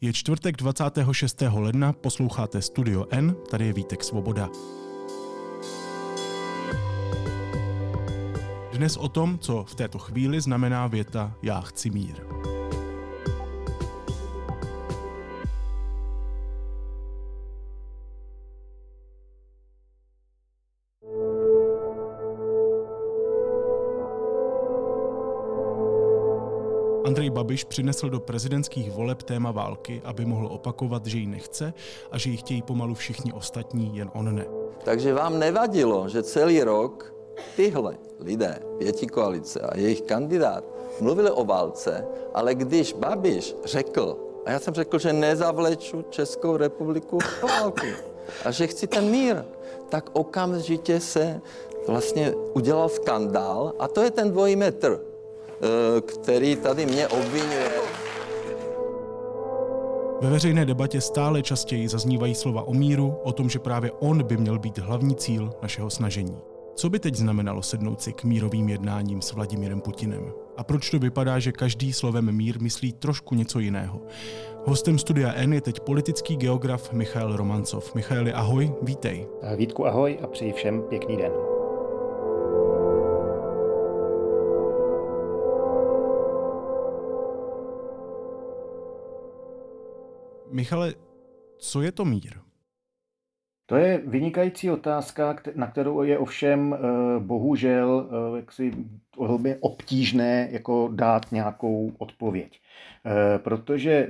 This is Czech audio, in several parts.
Je čtvrtek 26. ledna, posloucháte Studio N, tady je Vítek Svoboda. Dnes o tom, co v této chvíli znamená věta Já chci mír. Andrej Babiš přinesl do prezidentských voleb téma války, aby mohl opakovat, že ji nechce a že ji chtějí pomalu všichni ostatní, jen on ne. Takže vám nevadilo, že celý rok tyhle lidé, pěti koalice a jejich kandidát mluvili o válce, ale když Babiš řekl, a já jsem řekl, že nezavleču Českou republiku do války a že chci ten mír, tak okamžitě se vlastně udělal skandál a to je ten dvojí metr který tady mě obvinuje. Ve veřejné debatě stále častěji zaznívají slova o míru, o tom, že právě on by měl být hlavní cíl našeho snažení. Co by teď znamenalo sednout si k mírovým jednáním s Vladimirem Putinem? A proč to vypadá, že každý slovem mír myslí trošku něco jiného? Hostem Studia N je teď politický geograf Michal Romancov. Michaeli, ahoj, vítej. Vítku, ahoj a přeji všem pěkný den. Michale, co je to mír? To je vynikající otázka, na kterou je ovšem eh, bohužel eh, jaksi velmi obtížné jako dát nějakou odpověď. Eh, protože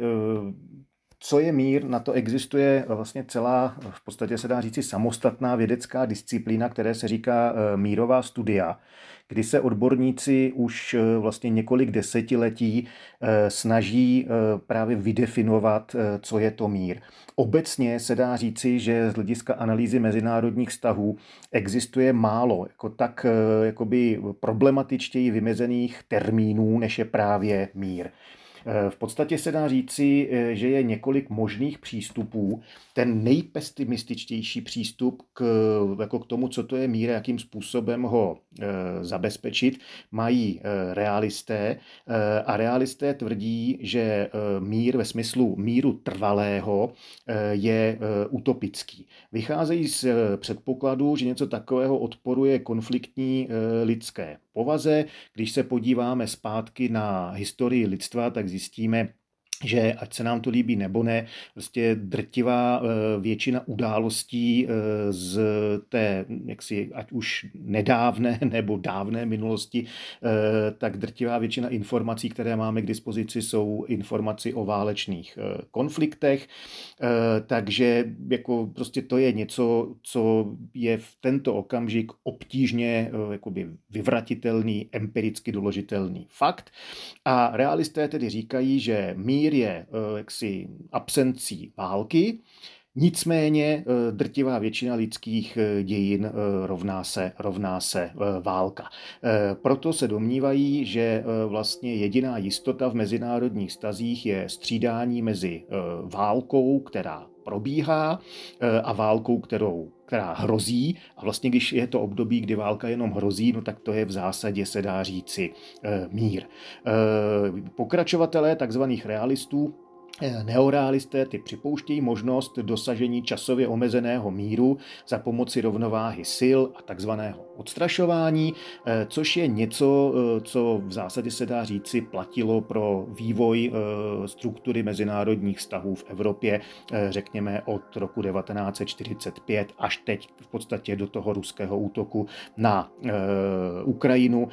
co je mír, na to existuje vlastně celá, v podstatě se dá říci, samostatná vědecká disciplína, které se říká mírová studia, kdy se odborníci už eh, vlastně několik desetiletí eh, snaží eh, právě vydefinovat, co je to mír. Obecně se dá říci, že z hlediska analýzy mezinárodních vztahů existuje málo jako tak jakoby problematičtěji vymezených termínů, než je právě mír. V podstatě se dá říci, že je několik možných přístupů. Ten nejpestimističtější přístup k, jako k tomu, co to je mír, jakým způsobem ho e, zabezpečit, mají realisté. A realisté tvrdí, že mír ve smyslu míru trvalého je utopický. Vycházejí z předpokladu, že něco takového odporuje konfliktní lidské povaze. Když se podíváme zpátky na historii lidstva, tak zjistíme, že ať se nám to líbí nebo ne, prostě drtivá eh, většina událostí eh, z té, jaksi, ať už nedávné nebo dávné minulosti, eh, tak drtivá většina informací, které máme k dispozici, jsou informaci o válečných konfliktech, takže jako prostě to je něco, co je v tento okamžik obtížně jakoby vyvratitelný, empiricky doložitelný fakt. A realisté tedy říkají, že mír mír je eh, jaksi absencí války, Nicméně eh, drtivá většina lidských eh, dějin rovná se, rovná se válka. Proto se domnívají, že vlastně jediná jistota v mezinárodních stazích je střídání mezi válkou, která probíhá, a válkou, kterou která hrozí. A vlastně, když je to období, kdy válka jenom hrozí, no tak to je v zásadě, se dá říci, eh, mír. Eh, pokračovatelé takzvaných realistů Eh, neorealisté ty připouštějí možnost dosažení časově omezeného míru za pomoci rovnováhy sil a takzvaného odstrašování, eh, což je něco, eh, co v zásadě se dá říci platilo pro vývoj struktury mezinárodních vztahů v Evropě, řekněme od roku 1945 až teď v podstatě do toho ruského útoku na Ukrajinu.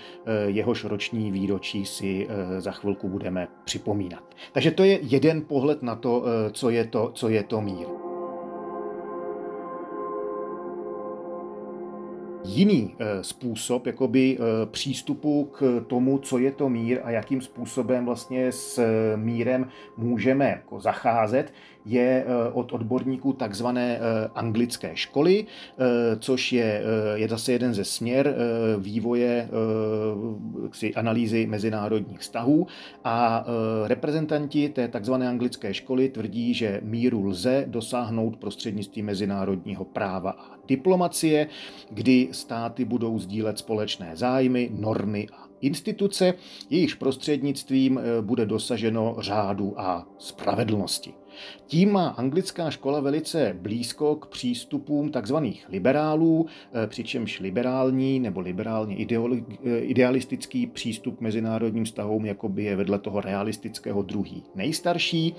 Jehož roční výročí si za chvilku budeme připomínat. Takže to je jeden pohled na to, eh, co je to, co je to mír. jiný eh, způsob jakoby eh, přístupu k tomu, co je to mír a jakým způsobem vlastně s mírem můžeme jako zacházet, je od odborníků takzvané anglické školy, což je, je zase jeden ze směr vývoje ksi, analýzy mezinárodních vztahů a reprezentanti té takzvané anglické školy tvrdí, že míru lze dosáhnout prostřednictvím mezinárodního práva a diplomacie, kdy státy budou sdílet společné zájmy, normy a instituce, jejichž prostřednictvím bude dosaženo řádu a spravedlnosti. Tím má anglická škola velice blízko k přístupům tzv. liberálů, eh, přičemž liberální nebo liberálně eh, idealistický přístup mezinárodním vztahům jakoby je vedle toho realistického druhý nejstarší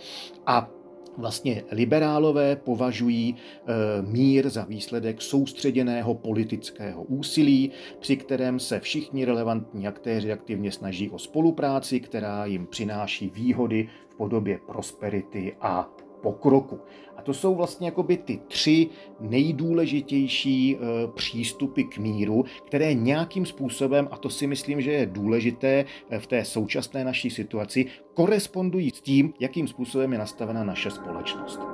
a Vlastně liberálové považují e, mír za výsledek soustředěného politického úsilí, při kterém se všichni relevantní aktéři aktivně snaží o spolupráci, která jim přináší výhody v podobě prosperity a pokroku. A to jsou vlastně jakoby ty tři nejdůležitější e, přístupy k míru, které nějakým způsobem, a to si myslím, že je důležité e, v té současné naší situaci, korespondují s tím, jakým způsobem je nastavena naše společnost.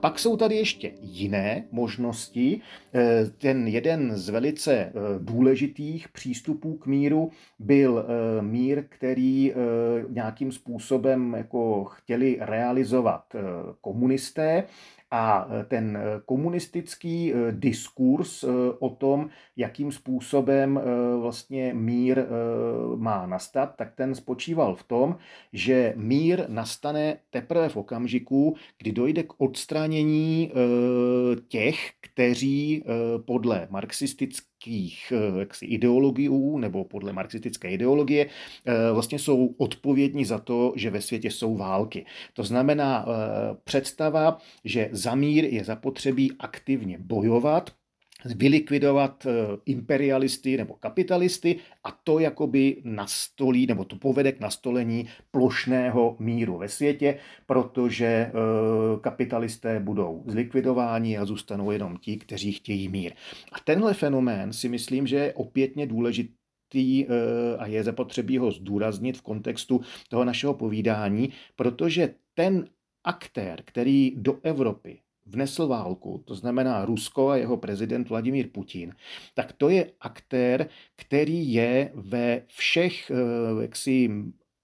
Pak jsou tady ještě jiné možnosti. Eh, ten jeden z velice eh, důležitých přístupů k míru byl eh, mír, který nějakým způsobem jako chtěli realizovat komunisté a e, ten e, komunistický e, diskurs o tom, jakým způsobem vlastně mír má nastat, tak ten spočíval v tom, že mír nastane teprve v okamžiku, kdy dojde k odstranění těch, kteří podle marxistických marxistických eh, jaksi, ideologií nebo podle marxistické ideologie eh, vlastně jsou odpovědní za to, že ve světě jsou války. To znamená eh, představa, že za mír je zapotřebí aktivně bojovat, vylikvidovat eh, imperialisty nebo kapitalisty a to jakoby nastolí, nebo to povede k nastolení plošného míru ve světě, protože eh, kapitalisté budou zlikvidováni a zůstanou jenom ti, kteří chtějí mír. A tenhle fenomén si myslím, že je opětně důležitý eh, a je zapotřebí ho zdůraznit v kontextu toho našeho povídání, protože ten aktér, který do Evropy vnesl válku, to znamená Rusko a jeho prezident Vladimír Putin, tak to je aktér, který je ve všech eh, jaksi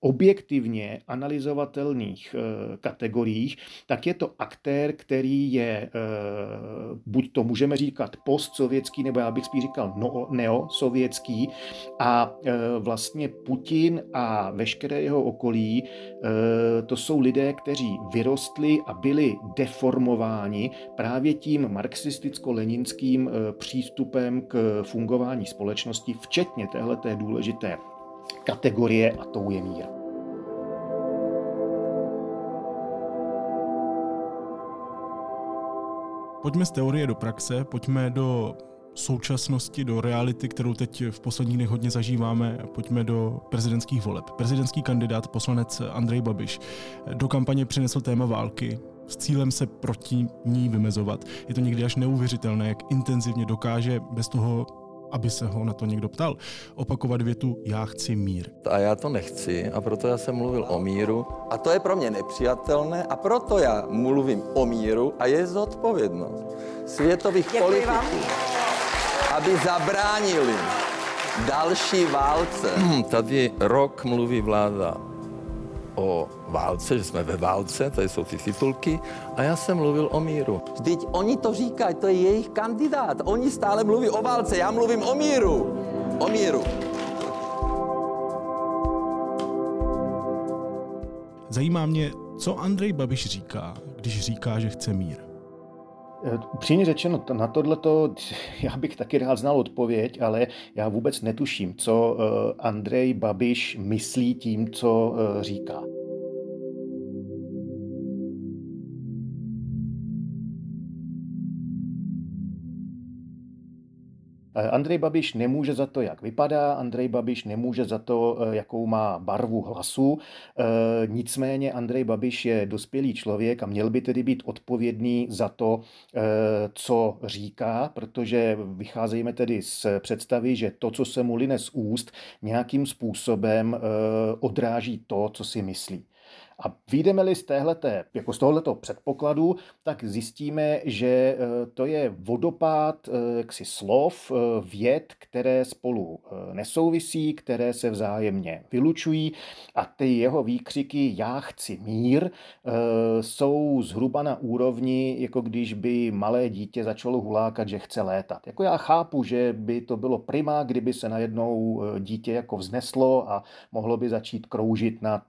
objektivně analyzovatelných eh, kategoriích, tak je to aktér, který je, eh, buď to můžeme říkat postsovětský, nebo já bych spíš říkal no, neosovětský a eh, vlastně Putin a veškeré jeho okolí, to jsou lidé, kteří vyrostli a byli deformováni právě tím marxisticko-leninským přístupem k fungování společnosti, včetně téhleté důležité kategorie a tou je mír. Pojďme z teorie do praxe, pojďme do současnosti, do reality, kterou teď v posledních dnech hodně zažíváme. Pojďme do prezidentských voleb. Prezidentský kandidát, poslanec Andrej Babiš, do kampaně přinesl téma války s cílem se proti ní vymezovat. Je to někdy až neuvěřitelné, jak intenzivně dokáže bez toho aby se ho na to někdo ptal, opakovat větu já chci mír. A já to nechci a proto já jsem mluvil o míru a to je pro mě nepřijatelné a proto já mluvím o míru a je zodpovědnost světových Děkuji politiků, vám. aby zabránili další válce. Tady rok mluví vláda o válce, že jsme ve válce, tady jsou ty titulky, a já jsem mluvil o míru. Vždyť oni to říkají, to je jejich kandidát. Oni stále mluví o válce, já mluvím o míru. O míru. Zajímá mě, co Andrej Babiš říká, když říká, že chce mír. Eh, upřímně řečeno, na tohleto já bych taky rád znal odpověď, ale já vůbec netuším, co eh, Andrej Babiš myslí tím, co eh, říká. Andrej Babiš nemůže za to, jak vypadá, Andrej Babiš nemůže za to, eh, jakou má barvu hlasu. Eh, nicméně Andrej Babiš je dospělý člověk a měl by tedy být odpovědný za to, co říká, protože vycházejme tedy z představy, že to, co se mu line z úst, nějakým způsobem odráží to, co si myslí. A vyjdeme-li z, téhleté, jako z tohoto předpokladu, tak zjistíme, že eh, to je vodopád eh, jaksi slov, eh, věd, které spolu nesouvisí, které se vzájemně vylučují a ty jeho výkřiky já chci mír jsou zhruba na úrovni, jako když by malé dítě začalo hulákat, že chce létat. Jako já chápu, že by to bylo prima, kdyby se najednou dítě jako vzneslo a mohlo by začít kroužit nad,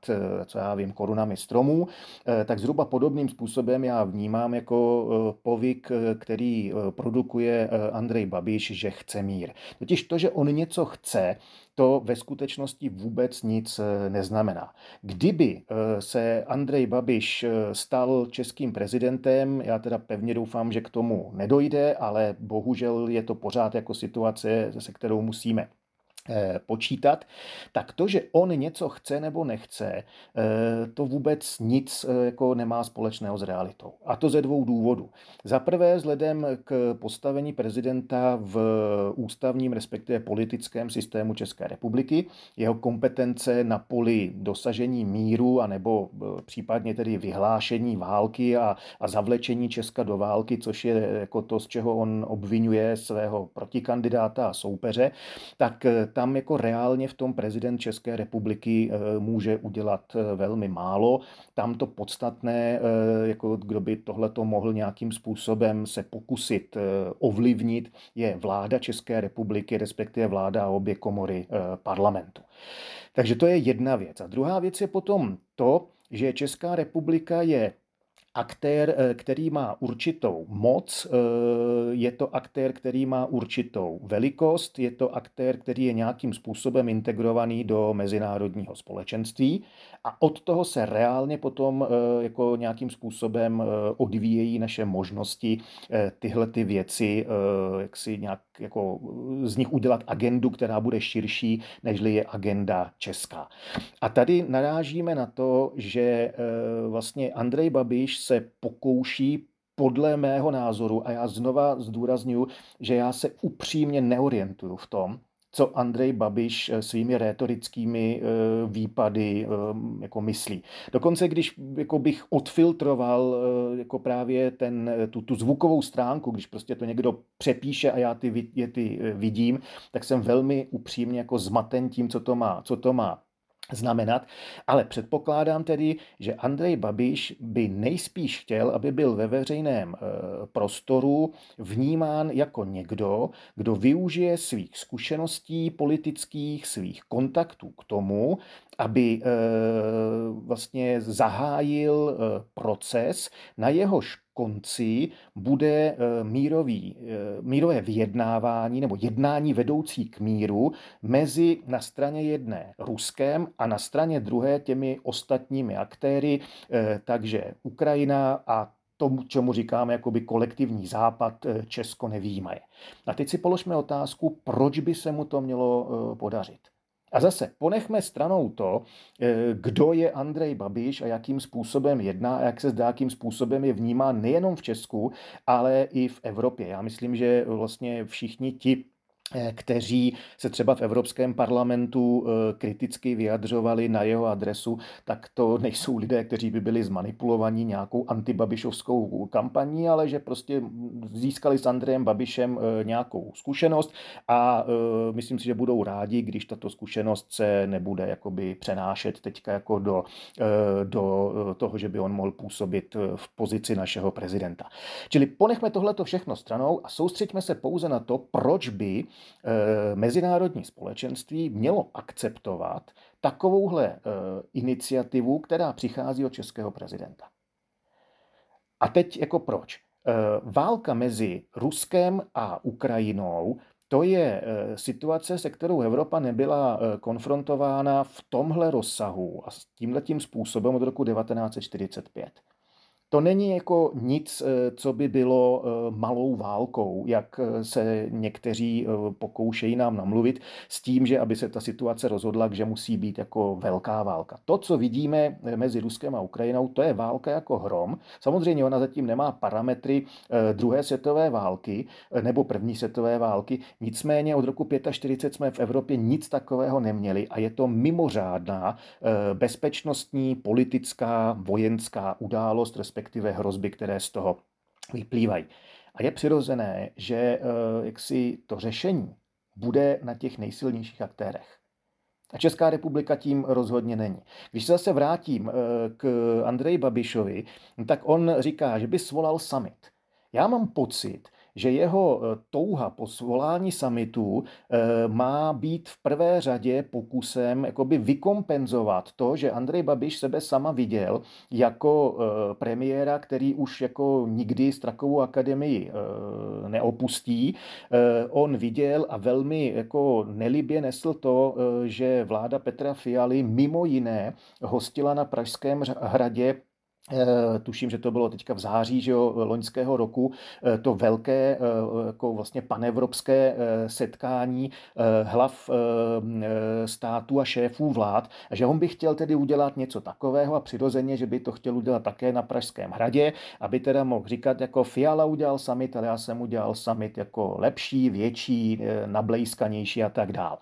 co já vím, korun korunami stromů, eh, tak zhruba podobným způsobem já vnímám jako eh, povyk, eh, který produkuje Andrej Babiš, že chce mír. Totiž to, že on něco chce, to ve skutečnosti vůbec nic neznamená. Kdyby se Andrej Babiš stal českým prezidentem, já teda pevně doufám, že k tomu nedojde, ale bohužel je to pořád jako situace, se kterou musíme počítat, tak to, že on něco chce nebo nechce, eh, to vůbec nic eh, jako nemá společného s realitou. A to ze dvou důvodů. Za prvé, vzhledem k postavení prezidenta v ústavním, respektive politickém systému České republiky, jeho kompetence na poli dosažení míru a nebo případně tedy vyhlášení války a, a zavlečení Česka do války, což je jako to, z čeho on obvinuje svého protikandidáta a soupeře, tak tam jako reálně v tom prezident České republiky eh, může udělat eh, velmi málo. Tam to podstatné, eh, jako kdo by tohleto mohl nějakým způsobem se pokusit ovlivnit, je vláda České republiky, respektive vláda a obě komory parlamentu. Takže to je jedna věc. A druhá věc je potom to, že Česká republika je aktér, eh, který má určitou moc, eh, je to aktér, který má určitou velikost, je to aktér, který je nějakým způsobem integrovaný do mezinárodního společenství a od toho se reálně potom eh, jako nějakým způsobem odvíjejí naše možnosti tyhle ty věci, jak si nějak jako z nich udělat agendu, která bude širší, nežli je agenda česká. A tady narážíme na to, že vlastně Andrej Babiš se pokouší podle mého názoru, a já znova zdůraznuju, že já se upřímně neorientuju v tom, co Andrej Babiš eh, svými rétorickými eh, výpady eh, jako myslí. Dokonce, když jako bych odfiltroval jako právě ten, tu, tu zvukovou stránku, když prostě to někdo přepíše a já ty, je ty vidím, tak jsem velmi upřímně jako zmaten tím, co to má, co to má znamenat, ale předpokládám tedy, že Andrej Babiš by nejspíš chtěl, aby byl ve veřejném eh, prostoru vnímán jako někdo, kdo využije svých zkušeností politických, svých kontaktů k tomu, aby eh, vlastně zahájil eh, proces, na jehož konci bude eh, mírový, mírové vyjednávání nebo jednání vedoucí k míru mezi na straně jedné Ruskem a na straně druhé těmi ostatními aktéry, takže Ukrajina a tomu, čemu říkáme jakoby kolektivní západ, Česko nevýjímaje. A teď si položme otázku, proč by se mu to mělo podařit. A zase ponechme stranou to, eh, kdo je Andrej Babiš a jakým způsobem jedná a jak se zdá, jakým způsobem je vnímán nejenom v Česku, ale i v Evropě. Já myslím, že vlastně všichni ti kteří se třeba v Evropském parlamentu eh, kriticky vyjadřovali na jeho adresu, tak to nejsou lidé, kteří by byli zmanipulovaní nějakou antibabišovskou kampaní, ale že prostě získali s Andrejem Babišem eh, nějakou zkušenost a myslím si, že budou rádi, když tato zkušenost se nebude jakoby přenášet teďka jako do, do toho, že by on mohl působit v pozici našeho prezidenta. Čili ponechme tohleto všechno stranou a soustřeďme se pouze na to, proč by Eh, mezinárodní společenství mělo akceptovat takovouhle eh, iniciativu, která přichází od českého prezidenta. A teď jako proč? Eh, válka mezi Ruskem a Ukrajinou to je situace, se kterou Evropa nebyla konfrontována v tomhle rozsahu a s tímhletím způsobem od roku 1945. To není jako nic, eh, co by bylo eh, malou válkou, jak eh, se někteří pokoušejí nám namluvit, s tím, že aby se ta situace rozhodla, že musí být jako velká válka. To, co vidíme mezi Ruskem a Ukrajinou, to je válka jako hrom. Samozřejmě ona zatím nemá parametry druhé světové války nebo první světové války, nicméně od roku 45 jsme v Evropě nic takového neměli a je to mimořádná bezpečnostní, politická, vojenská událost, hrozby, které z toho vyplývají. A je přirozené, že eh, jaksi to řešení bude na těch nejsilnějších aktérech. A Česká republika tím rozhodně není. Když se zase vrátím eh, k Andreji Babišovi, tak on říká, že by svolal summit. Já mám pocit, že jeho eh, touha po svolání summitu eh, má být v prvé řadě pokusem jakoby vykompenzovat to, že Andrej Babiš sebe sama viděl jako eh, premiéra, který už jako nikdy Strakovou akademii neopustí. On viděl a velmi jako nelibě nesl to, že vláda Petra Fialy mimo jiné hostila na Pražském hradě tuším, že to bylo teďka v září že jo, loňského roku, eh, to velké eh, jako vlastně panevropské setkání hlav států a šéfů vlád, že on by chtěl tedy udělat něco takového a přirozeně, že by to chtěl udělat také na Pražském hradě, aby teda mohl říkat, jako Fiala udělal summit, ale já jsem udělal summit jako lepší, větší, nablejskanější a tak dál.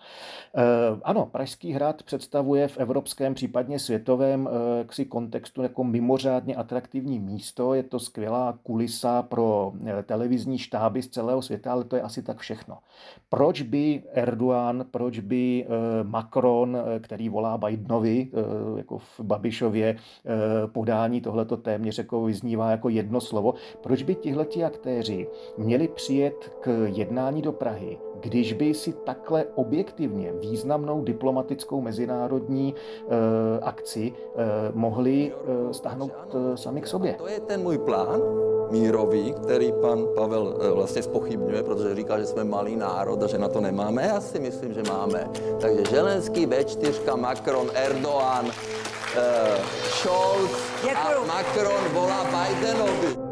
Ano, Pražský hrad představuje v evropském, případně světovém ksi kontextu jako mimořádně mimořádně atraktivní místo, je to skvělá kulisa pro eh, televizní štáby z celého světa, ale to je asi tak všechno. Proč by Erdogan, proč by eh, Macron, eh, který volá Bidenovi, jako v Babišově podání tohleto téměř jako vyznívá jako jedno slovo, proč by tihleti aktéři měli přijet k jednání do Prahy, když by si takhle objektivně významnou diplomatickou mezinárodní akci mohli stáhnout Eh, sami k sobě. To je ten můj plán mírový, který pan Pavel eh, vlastně spochybňuje, protože říká, že jsme malý národ a že na to nemáme. Já si myslím, že máme. Takže Želenský, B4, Macron, Erdogan, uh, Scholz a Macron volá Bidenovi.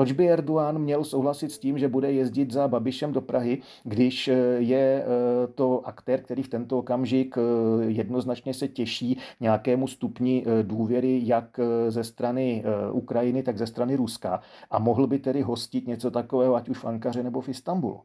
Proč by Erdogan měl souhlasit s tím, že bude jezdit za Babišem do Prahy, když eh, je eh, to aktér, který v tento okamžik eh, jednoznačně se těší nějakému stupni důvěry jak ze strany Ukrajiny, tak ze strany Ruska a mohl by tedy hostit něco takového, ať už v Ankaře nebo v Istanbulu.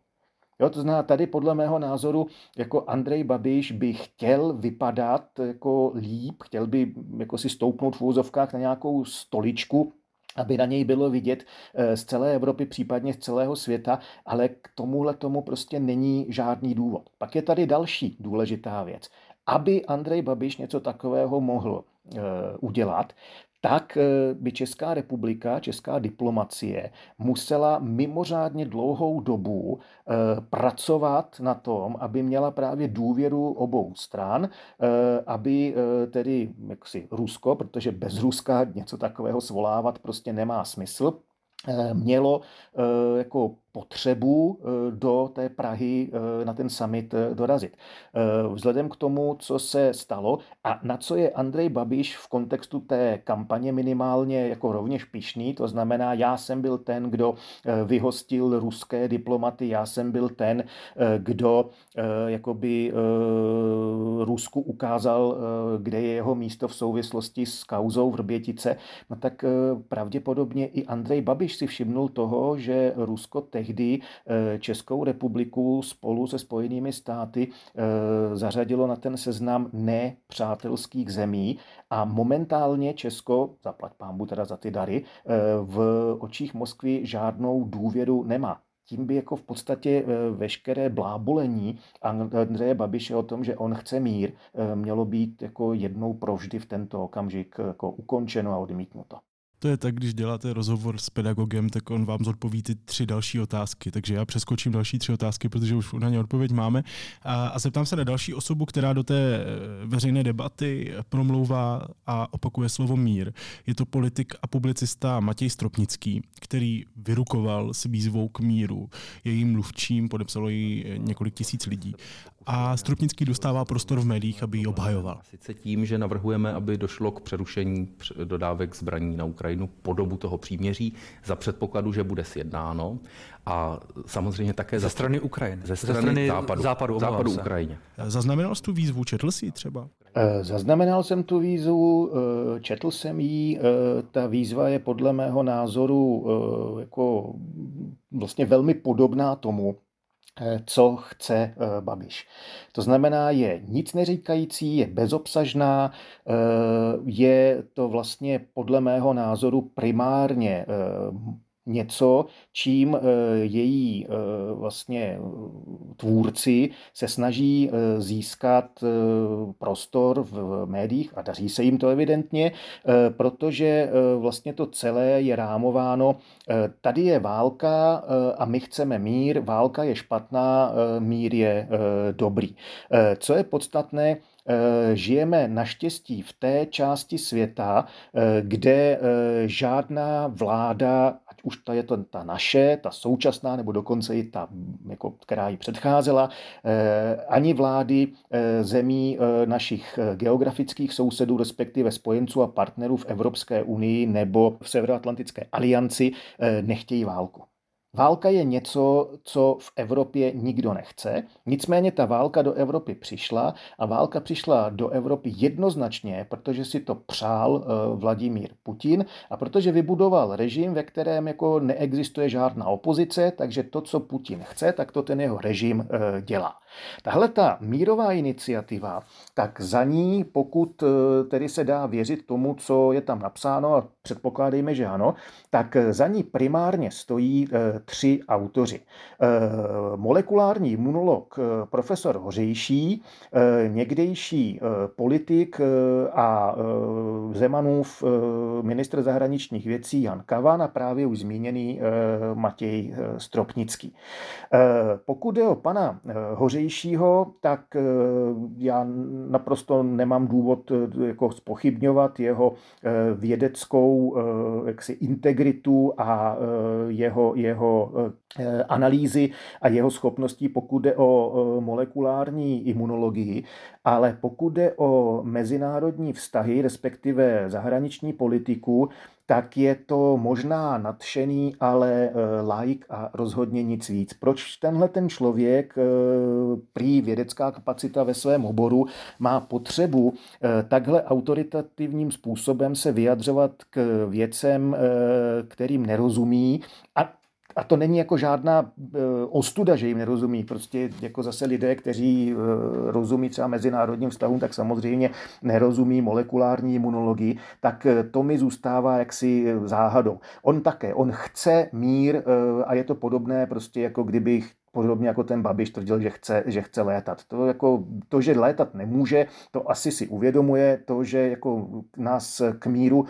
Jo, to znamená, tady podle mého názoru jako Andrej Babiš by chtěl vypadat jako líp, chtěl by jako si stoupnout v úzovkách na nějakou stoličku, aby na něj bylo vidět eh, z celé Evropy, případně z celého světa, ale k tomuhle tomu prostě není žádný důvod. Pak je tady další důležitá věc. Aby Andrej Babiš něco takového mohl eh, udělat, tak eh, by Česká republika, česká diplomacie musela mimořádně dlouhou dobu eh, pracovat na tom, aby měla právě důvěru obou stran, eh, aby tedy jaksi Rusko, protože bez Ruska něco takového svolávat prostě nemá smysl, mělo jako potřebu eh, do té Prahy eh, na ten summit eh, dorazit. Vzhledem k tomu, co se stalo a na co je Andrej Babiš v kontextu té kampaně minimálně jako rovněž pišný, to znamená, já jsem byl ten, kdo vyhostil ruské diplomaty, já jsem byl ten, kdo jakoby Rusku ukázal, kde je jeho místo v souvislosti s kauzou v Rbětice, no tak pravděpodobně i Andrej Babiš si všimnul toho, že Rusko tehdy tehdy eh, Českou republiku spolu se Spojenými státy eh, zařadilo na ten seznam nepřátelských zemí a momentálně Česko, zaplať pámbu teda za ty dary, eh, v očích Moskvy žádnou důvěru nemá tím by jako v podstatě veškeré blábolení Andreje Babiše o tom, že on chce mír, mělo být jako jednou provždy v tento okamžik jako ukončeno a odmítnuto. To je tak, když děláte rozhovor s pedagogem, tak on vám zodpoví ty tři další otázky. Takže já přeskočím další tři otázky, protože už na ně odpověď máme. A, a zeptám se na další osobu, která do té eh, veřejné debaty promlouvá a opakuje slovo mír. Je to politik a publicista Matěj Stropnický, který vyrukoval s výzvou k míru. Jejím mluvčím podepsalo ji několik tisíc lidí. A Stropnický dostává prostor v médiích, aby ji obhajoval. Sice tím, že navrhujeme, aby došlo k přerušení dodávek zbraní na Ukrajinu po dobu toho příměří za předpokladu, že bude sjednáno a samozřejmě také ze strany Ukrajiny, ze strany, ze strany západu, západu, západu Ukrajině. Zaznamenal jsi tu výzvu, četl jsi ji třeba? Eh, zaznamenal jsem tu výzvu, eh, četl jsem ji. Eh, ta výzva je podle mého názoru jako vlastně velmi podobná tomu, co chce Babiš. To znamená, je nic neříkající, je bezobsažná, je to vlastně podle mého názoru primárně něco, čím eh, její eh, vlastně tvůrci se snaží eh, získat prostor v médiích a daří se jim to evidentně, protože vlastně to celé je rámováno. Tady je válka a my chceme mír, válka je špatná, mír je dobrý. Co je podstatné, žijeme naštěstí v té části světa, kde žádná vláda už ta je to ta naše, ta současná, nebo dokonce i ta, jako, která ji předcházela, eh, ani vlády eh, zemí eh, našich geografických sousedů, respektive spojenců a partnerů v Evropské unii nebo v Severoatlantické alianci nechtějí válku. Válka je něco, co v Evropě nikdo nechce, nicméně ta válka do Evropy přišla a válka přišla do Evropy jednoznačně, protože si to přál eh, Vladimír Putin a protože vybudoval režim, ve kterém jako neexistuje žádná opozice, takže to, co Putin chce, tak to ten jeho režim eh, dělá. Tahle ta mírová iniciativa, tak za ní, pokud eh, tedy se dá věřit tomu, co je tam napsáno, a předpokládejme, že ano, tak za ní primárně stojí tři autoři. Eh, molekulární imunolog eh, profesor Hořejší, eh, někdejší politik a Zemanův ministr zahraničních věcí Jan Kavan a právě už zmíněný Matěj Stropnický. Pokud je o pana Hořejšího, tak já naprosto nemám důvod jako spochybňovat jeho vědeckou jaksi, integritu a jeho, jeho Eh, analýzy a jeho schopností, pokud jde o molekulární imunologii, ale pokud jde o mezinárodní vztahy, respektive zahraniční politiku, tak je to možná nadšený, ale eh, like a rozhodně nic víc. Proč tenhle ten člověk, eh, prý vědecká kapacita ve svém oboru, má potřebu takhle autoritativním způsobem se vyjadřovat k věcem, kterým nerozumí a a to není jako žádná e, ostuda, že jim nerozumí. Prostě jako zase lidé, kteří e, rozumí třeba mezinárodním vztahům, tak samozřejmě nerozumí molekulární imunologii, tak e, to mi zůstává jaksi záhadou. On také, on chce mír a je to podobné prostě jako kdybych podobně jako ten Babiš tvrdil, že chce, že chce létat. To, jako, to, že létat nemůže, to asi si uvědomuje, to, že jako nás k míru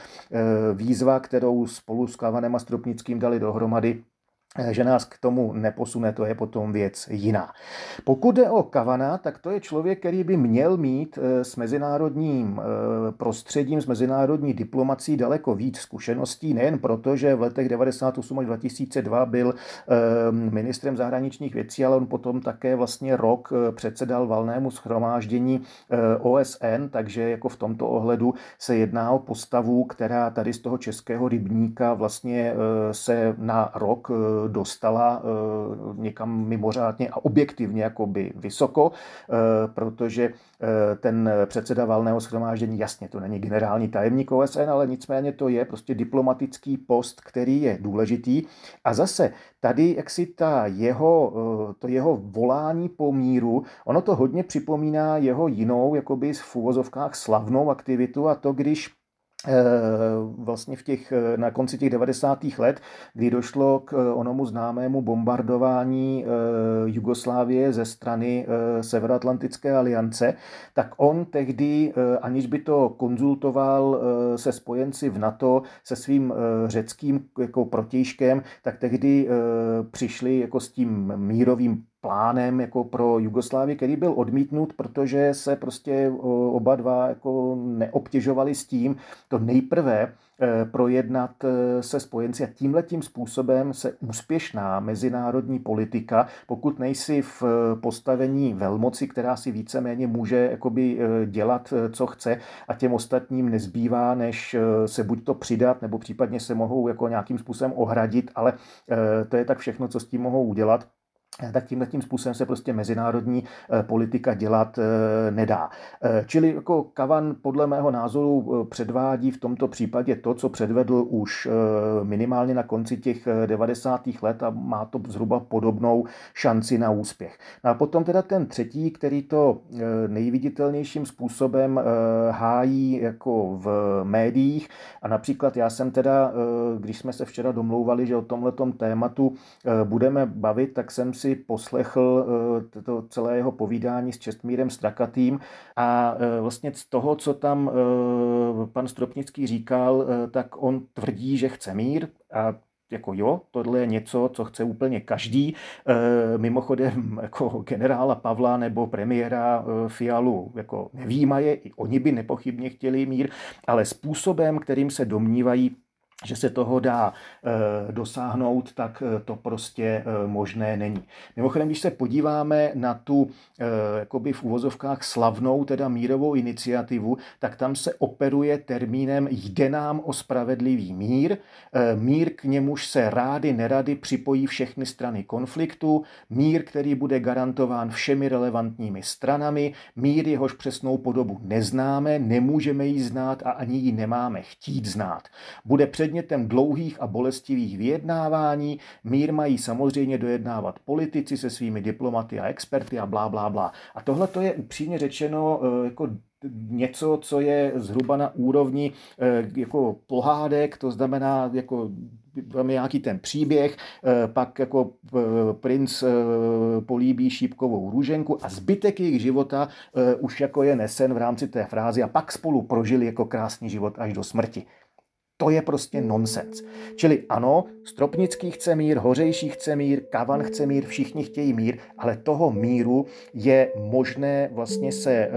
výzva, kterou spolu s Kavanem a Stropnickým dali dohromady, že nás k tomu neposune, to je potom věc jiná. Pokud jde o Kavana, tak to je člověk, který by měl mít eh, s mezinárodním eh, prostředím, s mezinárodní diplomací daleko víc zkušeností, nejen proto, že v letech 98 až 2002 byl ministrem zahraničních věcí, ale on potom také vlastně rok předsedal valnému schromáždění OSN, takže jako v tomto ohledu se jedná o postavu, která tady z toho českého rybníka vlastně se na rok dostala eh, někam mimořádně a objektivně jakoby vysoko, eh, protože eh, ten předseda valného schromáždění, jasně, to není generální tajemník OSN, ale nicméně to je prostě diplomatický post, který je důležitý. A zase tady, jak si ta jeho, to jeho volání po míru, ono to hodně připomíná jeho jinou, jakoby v úvozovkách slavnou aktivitu a to, když vlastně v těch, eh, na konci těch 90. let, kdy došlo k eh, onomu známému bombardování Jugoslávie ze strany Severoatlantické aliance, tak on tehdy, aniž by to konzultoval se spojenci v NATO, se svým řeckým jako protějškem, tak tehdy přišli jako s tím mírovým plánem jako pro Jugoslávii, který byl odmítnut, protože se prostě oba dva jako neobtěžovali s tím to nejprve Eh, projednat eh, se spojenci a tímhletím způsobem se úspěšná mezinárodní politika, pokud nejsi v postavení velmoci, která si víceméně může jakoby dělat, co chce a těm ostatním nezbývá, než se buď to přidat, nebo případně se mohou jako nějakým způsobem ohradit, ale to je tak všechno, co s tím mohou udělat tak tímhle tím způsobem se prostě mezinárodní eh, politika dělat eh, nedá. Eh, čili jako Kavan podle mého názoru předvádí v tomto případě to, co předvedl už minimálně na konci těch 90. let a má to zhruba podobnou šanci na úspěch. No a potom teda ten třetí, který to nejviditelnějším způsobem hájí jako v médiích a například já jsem teda, když jsme se včera domlouvali, že o tomhletom tématu budeme bavit, tak jsem si si poslechl eh, to celé jeho povídání s Čestmírem Strakatým a eh, vlastně z toho, co tam eh, pan Stropnický říkal, tak on tvrdí, že chce mír a jako jo, tohle je něco, co chce úplně každý. mimochodem jako generála Pavla nebo premiéra Fialu jako nevýmaje, i oni by nepochybně chtěli mír, ale způsobem, kterým se domnívají, že se toho dá e, dosáhnout, tak e, to prostě e, možné není. Mimochodem, když se podíváme na tu jakoby v uvozovkách slavnou, teda mírovou iniciativu, tak tam se operuje termínem jde nám o spravedlivý mír. Mír, k němuž se rády, nerady připojí všechny strany konfliktu, mír, který bude garantován všemi relevantními stranami, mír, jehož přesnou podobu neznáme, nemůžeme ji znát a ani ji nemáme chtít znát. Bude před předmětem dlouhých a bolestivých vyjednávání. Mír mají samozřejmě dojednávat politici se svými diplomaty a experty a blá, blá, blá. A tohle to je upřímně řečeno eh, jako něco, co je zhruba na úrovni eh, jako pohádek, to znamená jako tam je nějaký ten příběh, eh, pak jako princ políbí šípkovou růženku a zbytek jejich života už jako je nesen v rámci té frázy a pak spolu prožili jako krásný život až do smrti. To je prostě nonsens. Čili ano, Stropnický chce mír, Hořejší chce mír, Kavan chce mír, všichni chtějí mír, ale toho míru je možné vlastně se e,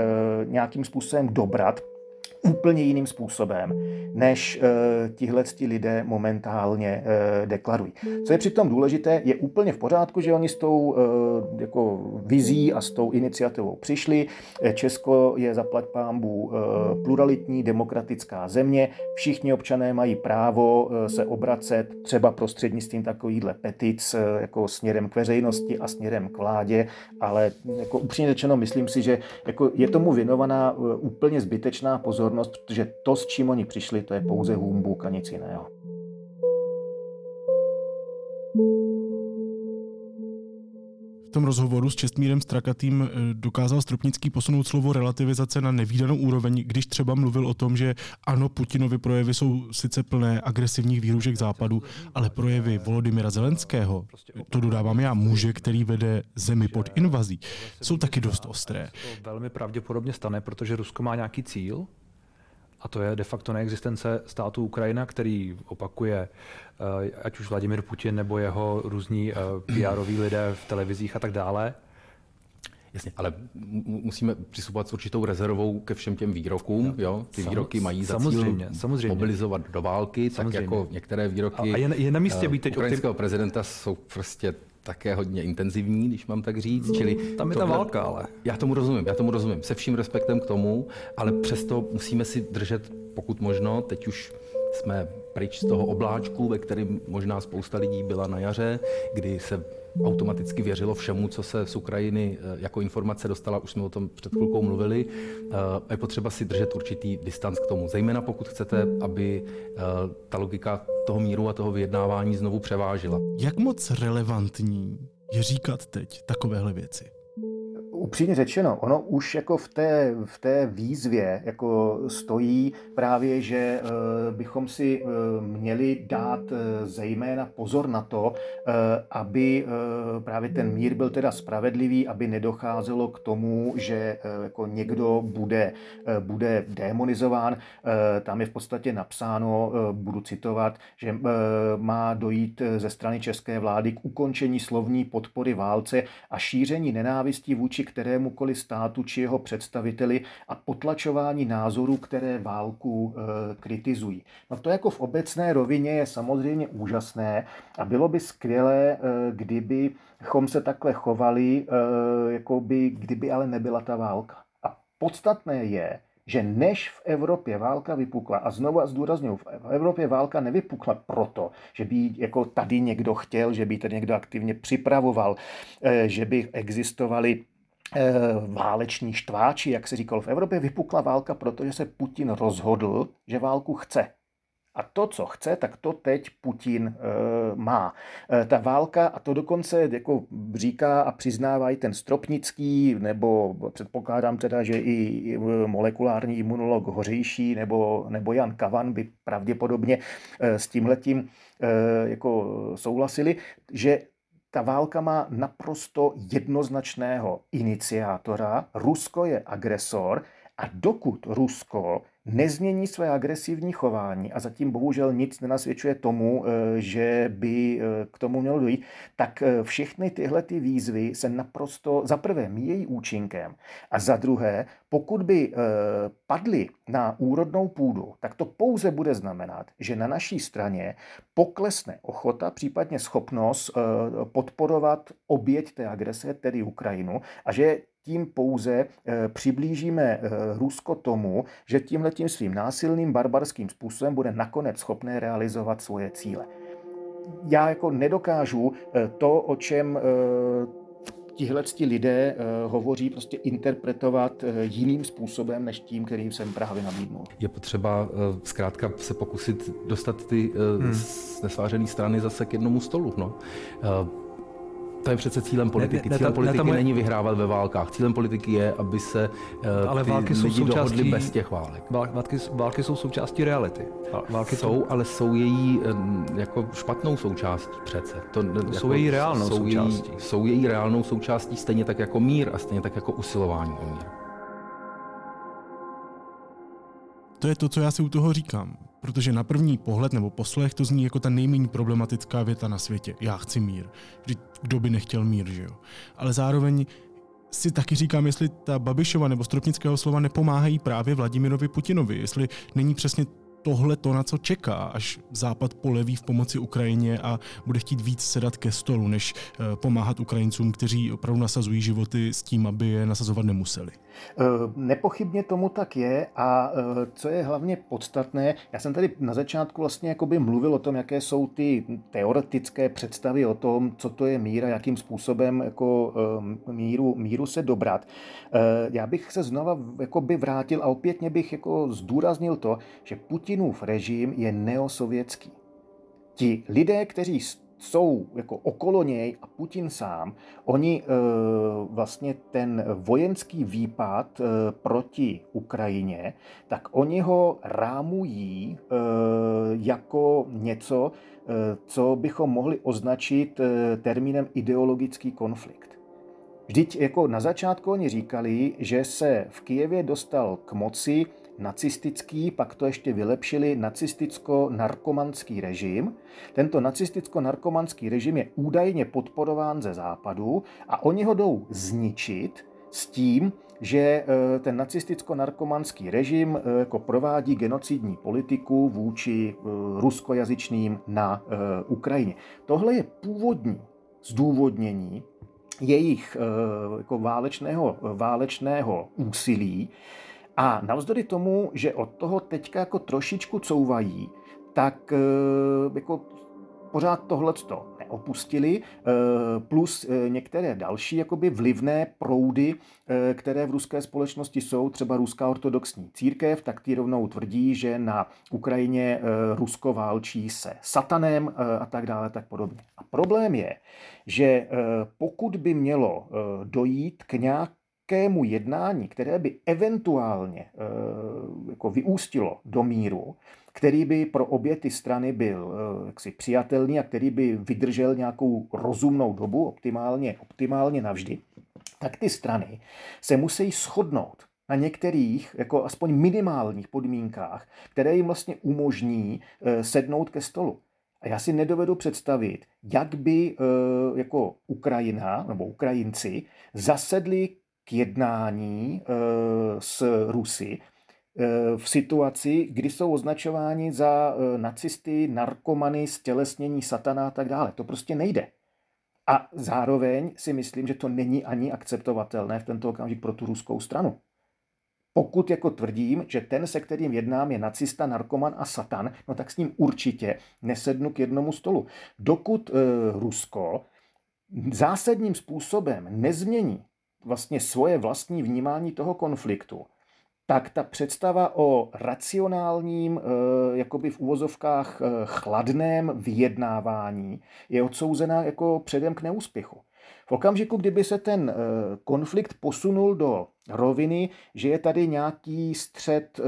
nějakým způsobem dobrat úplně jiným způsobem, než uh, tihle lidé momentálně uh, deklarují. Co je přitom důležité, je úplně v pořádku, že oni s tou uh, jako vizí a s tou iniciativou přišli. Česko je zaplať pámbu uh, pluralitní demokratická země. Všichni občané mají právo uh, se obracet třeba prostřednictvím takovýchhle petic uh, jako směrem k veřejnosti a směrem k vládě, ale jako upřímně řečeno, myslím si, že jako je tomu věnovaná uh, úplně zbytečná pozornost pozornost, protože to, s čím oni přišli, to je pouze humbuk a nic jiného. V tom rozhovoru s Čestmírem Strakatým eh, dokázal Stropnický posunout slovo relativizace na nevýdanou úroveň, když třeba mluvil o tom, že ano, Putinovi projevy jsou sice plné agresivních výhrušek západu, ale projevy Volodymyra Zelenského, to dodávám já, muže, který vede zemi pod invazí, jsou taky dost ostré. To velmi pravděpodobně stane, protože Rusko má nějaký cíl, a to je de facto neexistence státu Ukrajina, který opakuje eh, ať už Vladimir Putin nebo jeho různí eh, pr lidé v televizích a tak dále. Jasně, ale musíme přistupovat s určitou rezervou ke všem těm výrokům. Jo? Ty výroky mají za samozřejmě, cíl samozřejmě. mobilizovat do války, samozřejmě. tak jako některé výroky a je, je na místě být teď ukrajinského prezidenta jsou prostě také hodně intenzivní, když mám tak říct. Čili Tam je ta válka, ale. Já tomu rozumím, já tomu rozumím. Se vším respektem k tomu, ale přesto musíme si držet, pokud možno, teď už jsme pryč z toho obláčku, ve kterém možná spousta lidí byla na jaře, kdy se automaticky věřilo všemu, co se z Ukrajiny eh, jako informace dostala, už jsme o tom před chvilkou mluvili. Eh, je potřeba si držet určitý distanc k tomu, zejména pokud chcete, aby eh, ta logika toho míru a toho vyjednávání znovu převážila. Jak moc relevantní je říkat teď takovéhle věci? Upřímně řečeno, ono už jako v té, v té výzvě jako stojí právě, že e, bychom si e, měli dát e, zejména pozor na to, aby právě ten mír byl teda spravedlivý, aby nedocházelo k tomu, že jako někdo bude, bude demonizován. Tam je v podstatě napsáno, budu citovat, že má dojít ze strany české vlády k ukončení slovní podpory válce a šíření nenávistí vůči kterémukoliv státu či jeho představiteli a potlačování názorů, které válku e, kritizují. No to jako v obecné rovině je samozřejmě úžasné a bylo by skvělé, e, kdybychom se takhle chovali, e, jako by, kdyby ale nebyla ta válka. A podstatné je, že než v Evropě válka vypukla, a znovu a zdůraznuju, v Evropě válka nevypukla proto, že by jako tady někdo chtěl, že by tady někdo aktivně připravoval, že by existovaly váleční štváči, jak se říkalo v Evropě, vypukla válka, protože se Putin rozhodl, že válku chce. A to, co chce, tak to teď Putin e, má. E, ta válka, a to dokonce jako říká a přiznává i ten Stropnický, nebo předpokládám teda, že i molekulární imunolog Hořejší, nebo, nebo Jan Kavan by pravděpodobně e, s tímhletím e, jako souhlasili, že ta válka má naprosto jednoznačného iniciátora. Rusko je agresor a dokud Rusko nezmění své agresivní chování a zatím bohužel nic nenasvědčuje tomu, eh, že by eh, k tomu mělo dojít, tak eh, všechny tyhle ty výzvy se naprosto za prvé míjejí účinkem a za druhé, pokud by padly na úrodnou půdu, tak to pouze bude znamenat, že na naší straně poklesne ochota, případně schopnost podporovat oběť té agrese, tedy Ukrajinu, a že tím pouze eh, přiblížíme eh, Rusko tomu, že tímhle tím svým násilným barbarským způsobem bude nakonec schopné realizovat svoje cíle. Já jako nedokážu eh, to, o čem tihle lidé hovoří, prostě interpretovat jiným způsobem, než tím, kterým jsem právě nabídnul. Je potřeba zkrátka se pokusit dostat ty hmm. nesvářené strany zase k jednomu stolu. No to je přece cílem politiky. Ne, ne, cílem politiky ne, není vyhrávat ve válkách. Cílem politiky je, aby se uh, ale ty války jsou lidi součástí, dohodli bez těch válek. Války, války jsou součástí reality. Války jsou, ale jsou její jako špatnou součástí přece. To, jako, jsou její reálnou jsou součástí. Její, jsou její reálnou součástí stejně tak jako mír a stejně tak jako usilování o mír. To je to, co já si u toho říkám. Protože na první pohled nebo poslech to zní jako ta nejméně problematická věta na světě. Já chci mír. Kdo by nechtěl mír, že jo? Ale zároveň si taky říkám, jestli ta Babišova nebo Stropnického slova nepomáhají právě Vladimirovi Putinovi, jestli není přesně tohle to, na co čeká, až Západ poleví v pomoci Ukrajině a bude chtít víc sedat ke stolu, než eh, pomáhat Ukrajincům, kteří opravdu nasazují životy s tím, aby je nasazovat nemuseli. Eh, nepochybně tomu tak je a eh, co je hlavně podstatné, já jsem tady na začátku vlastně jakoby mluvil o tom, jaké jsou ty teoretické představy o tom, co to je mír a jakým způsobem jako míru, míru se dobrat. Já bych se znova jakoby vrátil a opětně bych jako zdůraznil to, že Putinův režim je neosovětský. Ti lidé, kteří jsou jako okolo něj a Putin sám, oni e, vlastně ten vojenský výpad e, proti Ukrajině, tak oni ho rámují e, jako něco, co bychom mohli označit termínem ideologický konflikt. Vždyť jako na začátku oni říkali, že se v Kijevě dostal k moci nacistický, pak to ještě vylepšili, nacisticko-narkomanský režim. Tento nacisticko-narkomanský režim je údajně podporován ze západu a oni ho jdou zničit s tím, že e, ten nacisticko-narkomanský režim e, jako provádí genocidní politiku vůči e, ruskojazyčným na Ukrajině. Tohle je původní zdůvodnění jejich jako válečného, válečného úsilí, a navzdory tomu, že od toho teďka jako trošičku couvají, tak eh, jako pořád tohleto neopustili, eh, plus eh, některé další jakoby vlivné proudy, které v ruské společnosti jsou, třeba ruská ortodoxní církev, tak ty rovnou tvrdí, že na Ukrajině Rusko válčí se satanem a tak dále, tak podobně. A problém je, že pokud by mělo dojít k nějak jakému jednání, které by eventuálně e, jako vyústilo do míru, který by pro obě ty strany byl e, jaksi přijatelný a který by vydržel nějakou rozumnou dobu, optimálně, optimálně navždy, tak ty strany se musí shodnout na některých, jako aspoň minimálních podmínkách, které jim vlastně umožní e, sednout ke stolu. A já si nedovedu představit, jak by jako Ukrajina nebo Ukrajinci zasedli k jednání e, s Rusy v situaci, kdy jsou označováni za nacisty, narkomany, stělesnění satana a tak dále. To prostě nejde. A zároveň si myslím, že to není ani akceptovatelné v tento okamžik pro tu ruskou stranu. Pokud jako tvrdím, že ten, se kterým jednám, je nacista, narkoman a satan, no tak s ním určitě nesednu k jednomu stolu. Dokud e, Rusko zásadním způsobem nezmění vlastně svoje vlastní vnímání toho konfliktu, tak ta představa o racionálním, eh, jakoby v úvozovkách eh, chladném vyjednávání je odsouzená jako předem k neúspěchu. V okamžiku, kdyby se ten eh, konflikt posunul do roviny, že je tady nějaký střed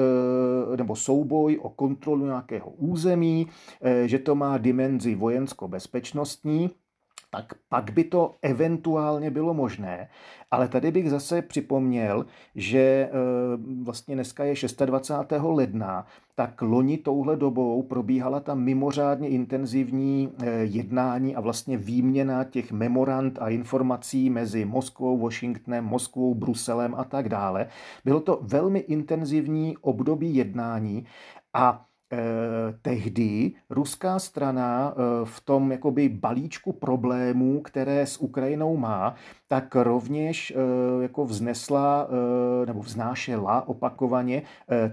nebo souboj o kontrolu nějakého území, že to má dimenzi vojensko-bezpečnostní, tak pak by to eventuálně bylo možné. Ale tady bych zase připomněl, že eh, vlastně dneska je 26. ledna, tak loni touhle dobou probíhala ta mimořádně intenzivní eh, jednání a vlastně výměna těch memorand a informací mezi Moskvou, Washingtonem, Moskvou, Bruselem a tak dále. Bylo to velmi intenzivní období jednání a tehdy ruská strana eh, v tom jakoby balíčku problémů, které s Ukrajinou má, tak rovněž eh, jako vznesla nebo vznášela opakovaně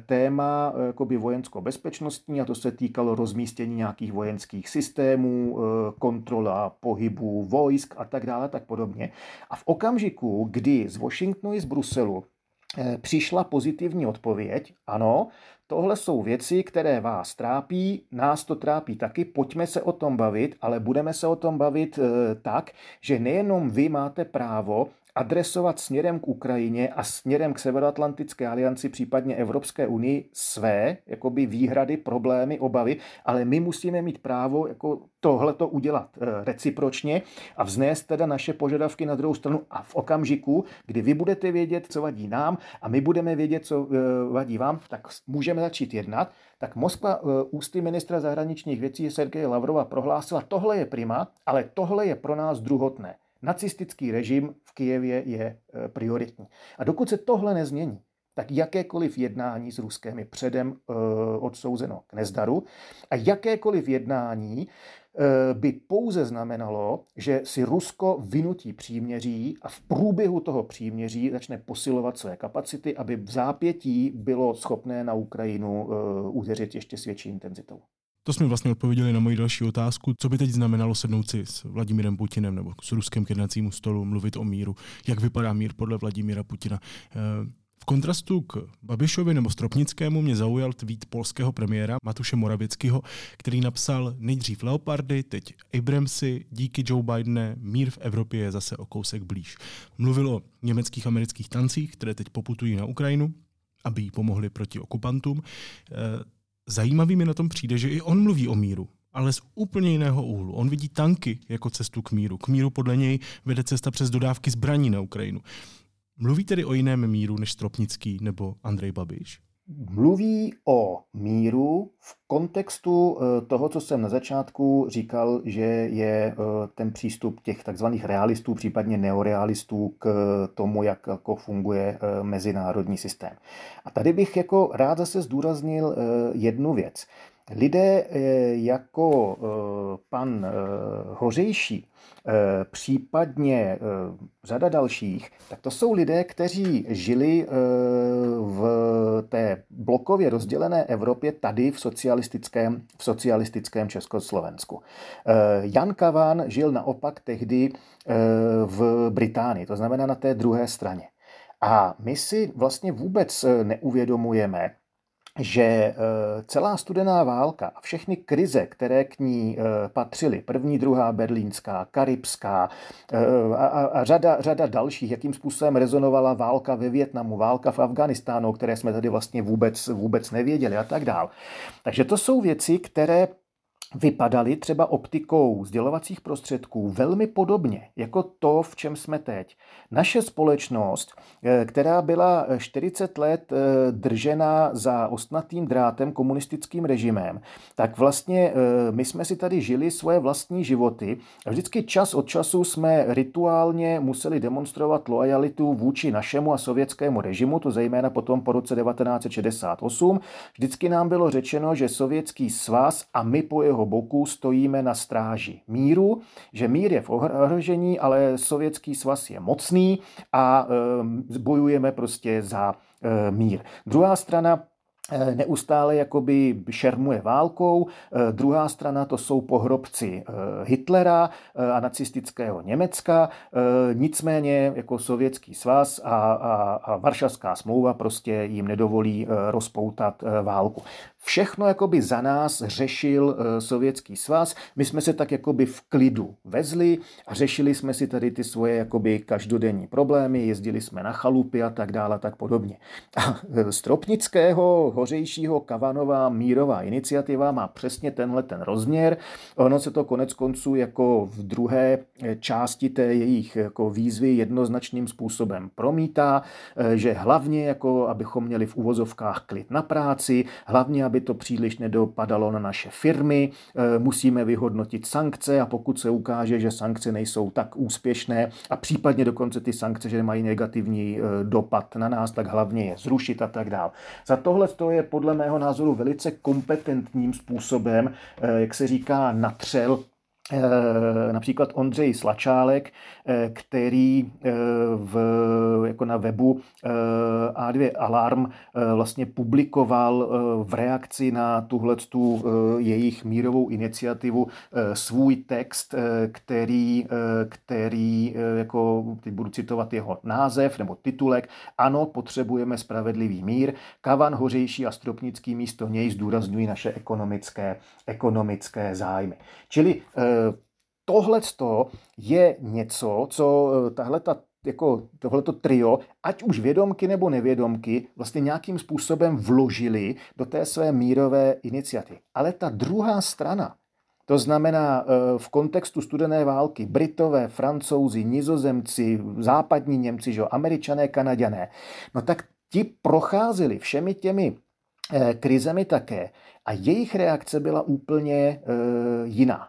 téma jakoby vojensko-bezpečnostní a to se týkalo rozmístění nějakých vojenských systémů, kontrola pohybu vojsk a tak dále, tak podobně. A v okamžiku, kdy z Washingtonu i z Bruselu přišla pozitivní odpověď, ano, Tohle jsou věci, které vás trápí, nás to trápí taky, pojďme se o tom bavit, ale budeme se o tom bavit e, tak, že nejenom vy máte právo adresovat směrem k Ukrajině a směrem k Severoatlantické alianci, případně Evropské unii své jakoby výhrady, problémy, obavy, ale my musíme mít právo jako tohleto udělat eh, recipročně a vznést teda naše požadavky na druhou stranu a v okamžiku, kdy vy budete vědět, co vadí nám a my budeme vědět, co eh, vadí vám, tak můžeme začít jednat. Tak Moskva eh, ústy ministra zahraničních věcí Sergeje Lavrova prohlásila, tohle je prima, ale tohle je pro nás druhotné. Nacistický režim v Kijevě je e, prioritní. A dokud se tohle nezmění, tak jakékoliv jednání s Ruskem je předem e, odsouzeno k nezdaru a jakékoliv jednání e, by pouze znamenalo, že si Rusko vynutí příměří a v průběhu toho příměří začne posilovat své kapacity, aby v zápětí bylo schopné na Ukrajinu udeřit ještě s větší intenzitou. To jsme vlastně odpověděli na moji další otázku. Co by teď znamenalo sednout si s Vladimírem Putinem nebo s Ruskem k jednacímu stolu, mluvit o míru? Jak vypadá mír podle Vladimíra Putina? Eh, v kontrastu k Babišovi nebo Stropnickému mě zaujal tweet polského premiéra Matuše Moravěckého, který napsal nejdřív Leopardy, teď Abramsy, díky Joe Bidene, mír v Evropě je zase o kousek blíž. Mluvil o německých amerických tancích, které teď poputují na Ukrajinu, aby jí pomohli proti okupantům. Zajímavý mi na tom přijde, že i on mluví o míru, ale z úplně jiného úhlu. On vidí tanky jako cestu k míru. K míru podle něj vede cesta přes dodávky zbraní na Ukrajinu. Mluví tedy o jiném míru než Stropnický nebo Andrej Babiš? Mluví o míru v kontextu eh, toho, co jsem na začátku říkal, že je eh, ten přístup těch takzvaných realistů, případně neorealistů k tomu, jak jako funguje eh, mezinárodní systém. A tady bych jako rád zase zdůraznil jednu věc. Lidé jako pan Hořejší, případně řada dalších, tak to jsou lidé, kteří žili v té blokově rozdělené Evropě tady v socialistickém, v socialistickém Československu. Jan Kavan žil naopak tehdy v Británii, to znamená na té druhé straně. A my si vlastně vůbec neuvědomujeme, že eh, celá studená válka a všechny krize, které k ní eh, patřily, první, druhá berlínská, karibská eh, a, a řada, řada dalších, jakým způsobem rezonovala válka ve Větnamu, válka v Afganistánu, které jsme tady vlastně vůbec, vůbec nevěděli a tak dál. Takže to jsou věci, které vypadaly třeba optikou sdělovacích prostředků velmi podobně jako to, v čem jsme teď. Naše společnost, eh, která byla 40 let eh, držena za ostnatým drátem komunistickým režimem, tak vlastně eh, my jsme si tady žili svoje vlastní životy a vždycky čas od času jsme rituálně museli demonstrovat lojalitu vůči našemu a sovětskému režimu, to zejména potom po roce 1968. Vždycky nám bylo řečeno, že sovětský svaz a my po jeho boku stojíme na stráži míru, že mír je v ohrožení, ale sovětský svaz je mocný a e, bojujeme prostě za e, mír. Druhá strana Eh, neustále jakoby šermuje válkou. Druhá strana to jsou pohrobci Hitlera a nacistického Německa. Nicméně jako sovětský svaz a, a, a Varšavská smlouva prostě jim nedovolí rozpoutat válku. Všechno jakoby za nás řešil sovětský svaz. My jsme se tak jakoby v klidu vezli a řešili jsme si tady ty svoje jakoby každodenní problémy, jezdili jsme na chalupy a tak dále a tak podobně. A Stropnického hořejšího Kavanová mírová iniciativa má přesně tenhle ten rozměr. Ono se to konec konců jako v druhé části té jejich jako výzvy jednoznačným způsobem promítá, že hlavně jako abychom měli v uvozovkách klid na práci, hlavně aby to příliš nedopadalo na naše firmy, musíme vyhodnotit sankce a pokud se ukáže, že sankce nejsou tak úspěšné a případně dokonce ty sankce, že mají negativní dopad na nás, tak hlavně je zrušit a tak dále. Za tohle to je podle mého názoru velice kompetentním způsobem, eh, jak se říká, natřel Eh, například Ondřej Slačálek, eh, který eh, v, jako na webu A2 Alarm vlastně publikoval v reakci na tuhle tu jejich mírovou iniciativu svůj text, který, který jako, teď budu citovat jeho název nebo titulek, ano, potřebujeme spravedlivý mír, Kavan, Hořejší a Stropnický místo něj zdůrazňují naše ekonomické, ekonomické zájmy. Čili tohle je něco, co eh, tahle ta jako tohleto trio, ať už vědomky nebo nevědomky, vlastně nějakým způsobem vložili do té své mírové iniciativy. Ale ta druhá strana, to znamená eh, v kontextu studené války, Britové, Francouzi, Nizozemci, západní Němci, že, Američané, Kanaďané, no tak ti procházeli všemi těmi eh, krizemi také a jejich reakce byla úplně jiná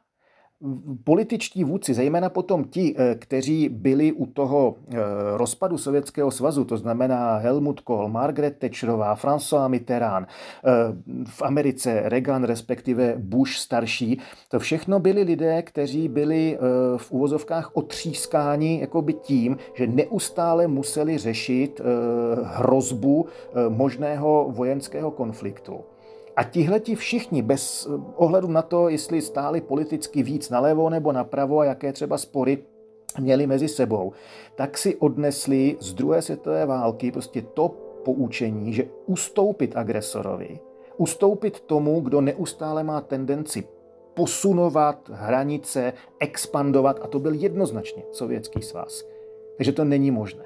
političtí vůdci, zejména potom ti, eh, kteří byli u toho eh, rozpadu Sovětského svazu, to znamená Helmut Kohl, Margaret Thatcherová, François Mitterrand, eh, v Americe Reagan, respektive Bush starší, to všechno byli lidé, kteří byli v úvozovkách otřískáni jakoby tím, že neustále museli řešit hrozbu možného vojenského konfliktu. A tihleti všichni, bez ohledu na to, jestli stáli politicky víc nalevo nebo napravo a jaké třeba spory měli mezi sebou, tak si odnesli z druhé světové války prostě to poučení, že ustoupit agresorovi, ustoupit tomu, kdo neustále má tendenci posunovat hranice, expandovat, a to byl jednoznačně Sovětský svaz. Takže to není možné.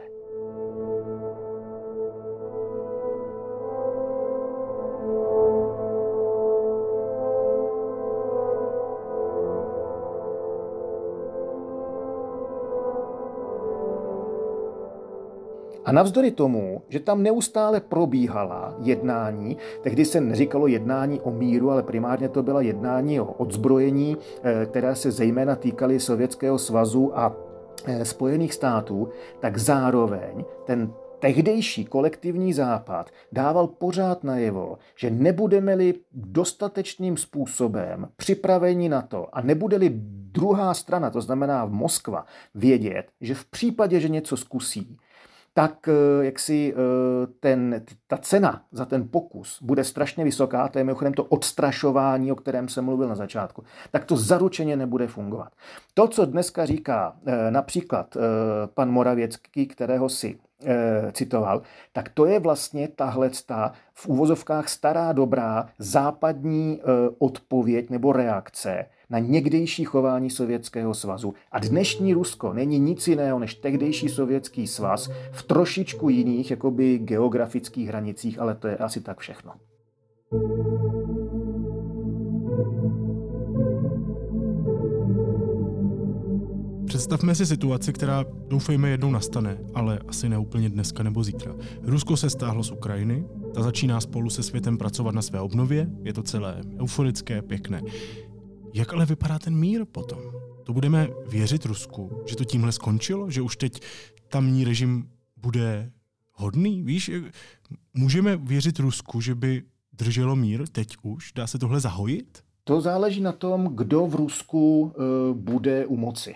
A navzdory tomu, že tam neustále probíhala jednání, tehdy se neříkalo jednání o míru, ale primárně to byla jednání o odzbrojení, eh, které se zejména týkaly Sovětského svazu a eh, Spojených států, tak zároveň ten tehdejší kolektivní západ dával pořád najevo, že nebudeme-li dostatečným způsobem připraveni na to a nebude-li druhá strana, to znamená Moskva, vědět, že v případě, že něco zkusí, tak eh, jak si eh, ten, ta cena za ten pokus bude strašně vysoká, to je mimochodem to odstrašování, o kterém jsem mluvil na začátku, tak to zaručeně nebude fungovat. To, co dneska říká eh, například pan Moravěcký, kterého si e, citoval, tak to je vlastně tahle v úvozovkách stará dobrá západní e, odpověď nebo reakce na někdejší chování Sovětského svazu. A dnešní Rusko není nic jiného než tehdejší Sovětský svaz v trošičku jiných jakoby geografických hranicích, ale to je asi tak všechno. Představme si situaci, která doufejme jednou nastane, ale asi ne úplně dneska nebo zítra. Rusko se stáhlo z Ukrajiny, ta začíná spolu se světem pracovat na své obnově, je to celé euforické, pěkné. Jak ale vypadá ten mír potom? To budeme věřit Rusku, že to tímhle skončilo, že už teď tamní režim bude hodný? Víš, můžeme věřit Rusku, že by drželo mír teď už? Dá se tohle zahojit? To záleží na tom, kdo v Rusku uh, bude u moci.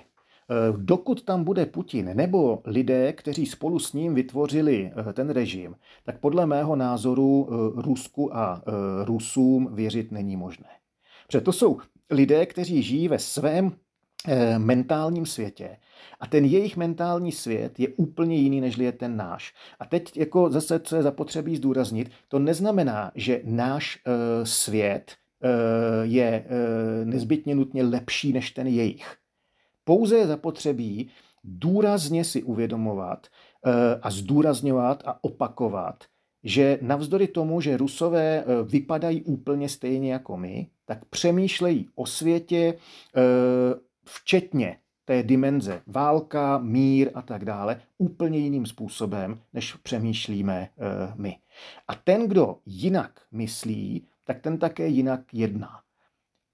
Eh, dokud tam bude Putin nebo lidé, kteří spolu s ním vytvořili eh, ten režim, tak podle mého názoru Rusku a Rusům věřit není možné. Protože to jsou lidé, kteří žijí ve svém eh, mentálním světě. A ten jejich mentální svět je úplně jiný, než je ten náš. A teď jako zase, co je zapotřebí zdůraznit, to neznamená, že náš svět je nezbytně nutně lepší než ten jejich. Pouze je zapotřebí důrazně si uvědomovat uh, a zdůrazňovat a opakovat, že navzdory tomu, že Rusové vypadají úplně stejně jako my, tak přemýšlejí o světě, eh, včetně té dimenze válka, mír a tak dále, úplně jiným způsobem, než přemýšlíme eh, my. A ten, kdo jinak myslí, tak ten také jinak jedná.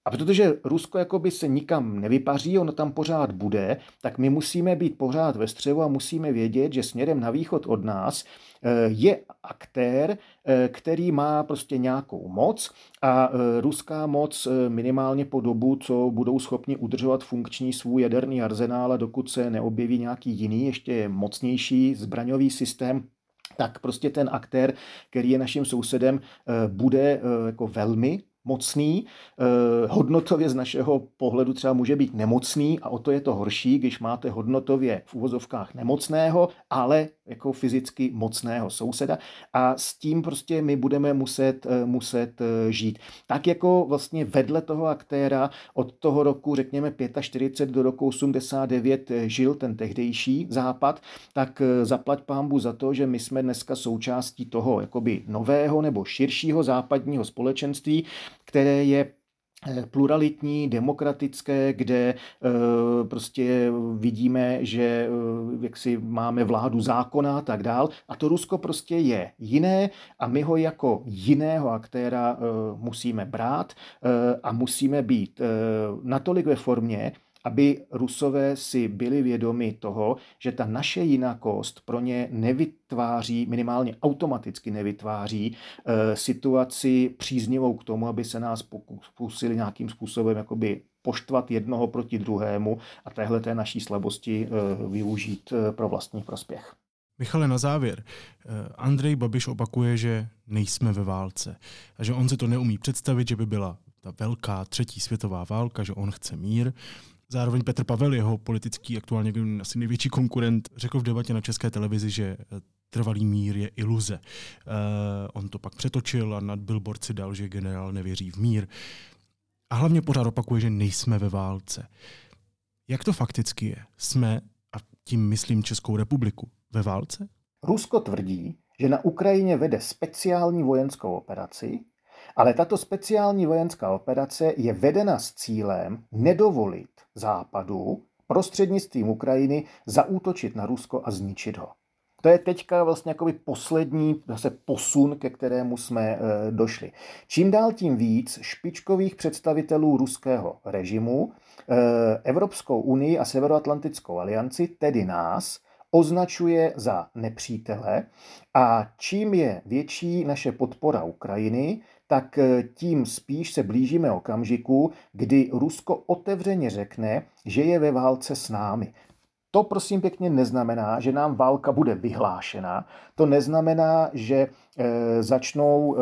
A protože Rusko jakoby se nikam nevypaří, ono tam pořád bude, tak my musíme být pořád ve střevu a musíme vědět, že směrem na východ od nás eh, je aktér, eh, který má prostě nějakou moc a eh, ruská moc minimálně po dobu, co budou schopni udržovat funkční svůj jaderný arzenál a dokud se neobjeví nějaký jiný, ještě mocnější zbraňový systém, tak prostě ten aktér, který je naším sousedem, bude jako velmi mocný, eh, hodnotově z našeho pohledu třeba může být nemocný a o to je to horší, když máte hodnotově v uvozovkách nemocného, ale jako fyzicky mocného souseda a s tím prostě my budeme muset, eh, muset eh, žít. Tak jako vlastně vedle toho aktéra od toho roku, řekněme 45 do roku 89 žil ten tehdejší západ, tak zaplať pámbu za to, že my jsme dneska součástí toho jakoby nového nebo širšího západního společenství, které je eh, pluralitní, demokratické, kde eh, prostě vidíme, že eh, jak si máme vládu zákona a tak dál. A to Rusko prostě je jiné a my ho jako jiného aktéra musíme brát a musíme být natolik ve formě, aby Rusové si byli vědomi toho, že ta naše jinakost pro ně nevytváří, minimálně automaticky nevytváří e, situaci příznivou k tomu, aby se nás pokusili nějakým způsobem jakoby poštvat jednoho proti druhému a téhle té naší slabosti e, využít e, pro vlastní prospěch. Michale, na závěr. Andrej Babiš opakuje, že nejsme ve válce a že on si to neumí představit, že by byla ta velká třetí světová válka, že on chce mír. Zároveň Petr Pavel, jeho politický aktuálně asi největší konkurent, řekl v debatě na české televizi, že eh, trvalý mír je iluze. Uh, on to pak přetočil a nad billboard si dal, že generál nevěří v mír. A hlavně pořád opakuje, že nejsme ve válce. Jak to fakticky je? Jsme, a tím myslím Českou republiku, ve válce? Rusko tvrdí, že na Ukrajině vede speciální vojenskou operaci, ale tato speciální vojenská operace je vedena s cílem nedovolit Západu prostřednictvím Ukrajiny zaútočit na Rusko a zničit ho. To je teďka vlastně jakoby poslední zase posun, ke kterému jsme e, došli. Čím dál tím víc špičkových představitelů ruského režimu e, Evropskou unii a Severoatlantickou alianci, tedy nás, označuje za nepřítele a čím je větší naše podpora Ukrajiny, tak eh, tím spíš se blížíme okamžiku, kdy Rusko otevřeně řekne, že je ve válce s námi. To prosím pěkně neznamená, že nám válka bude vyhlášena. To neznamená, že e, začnou e,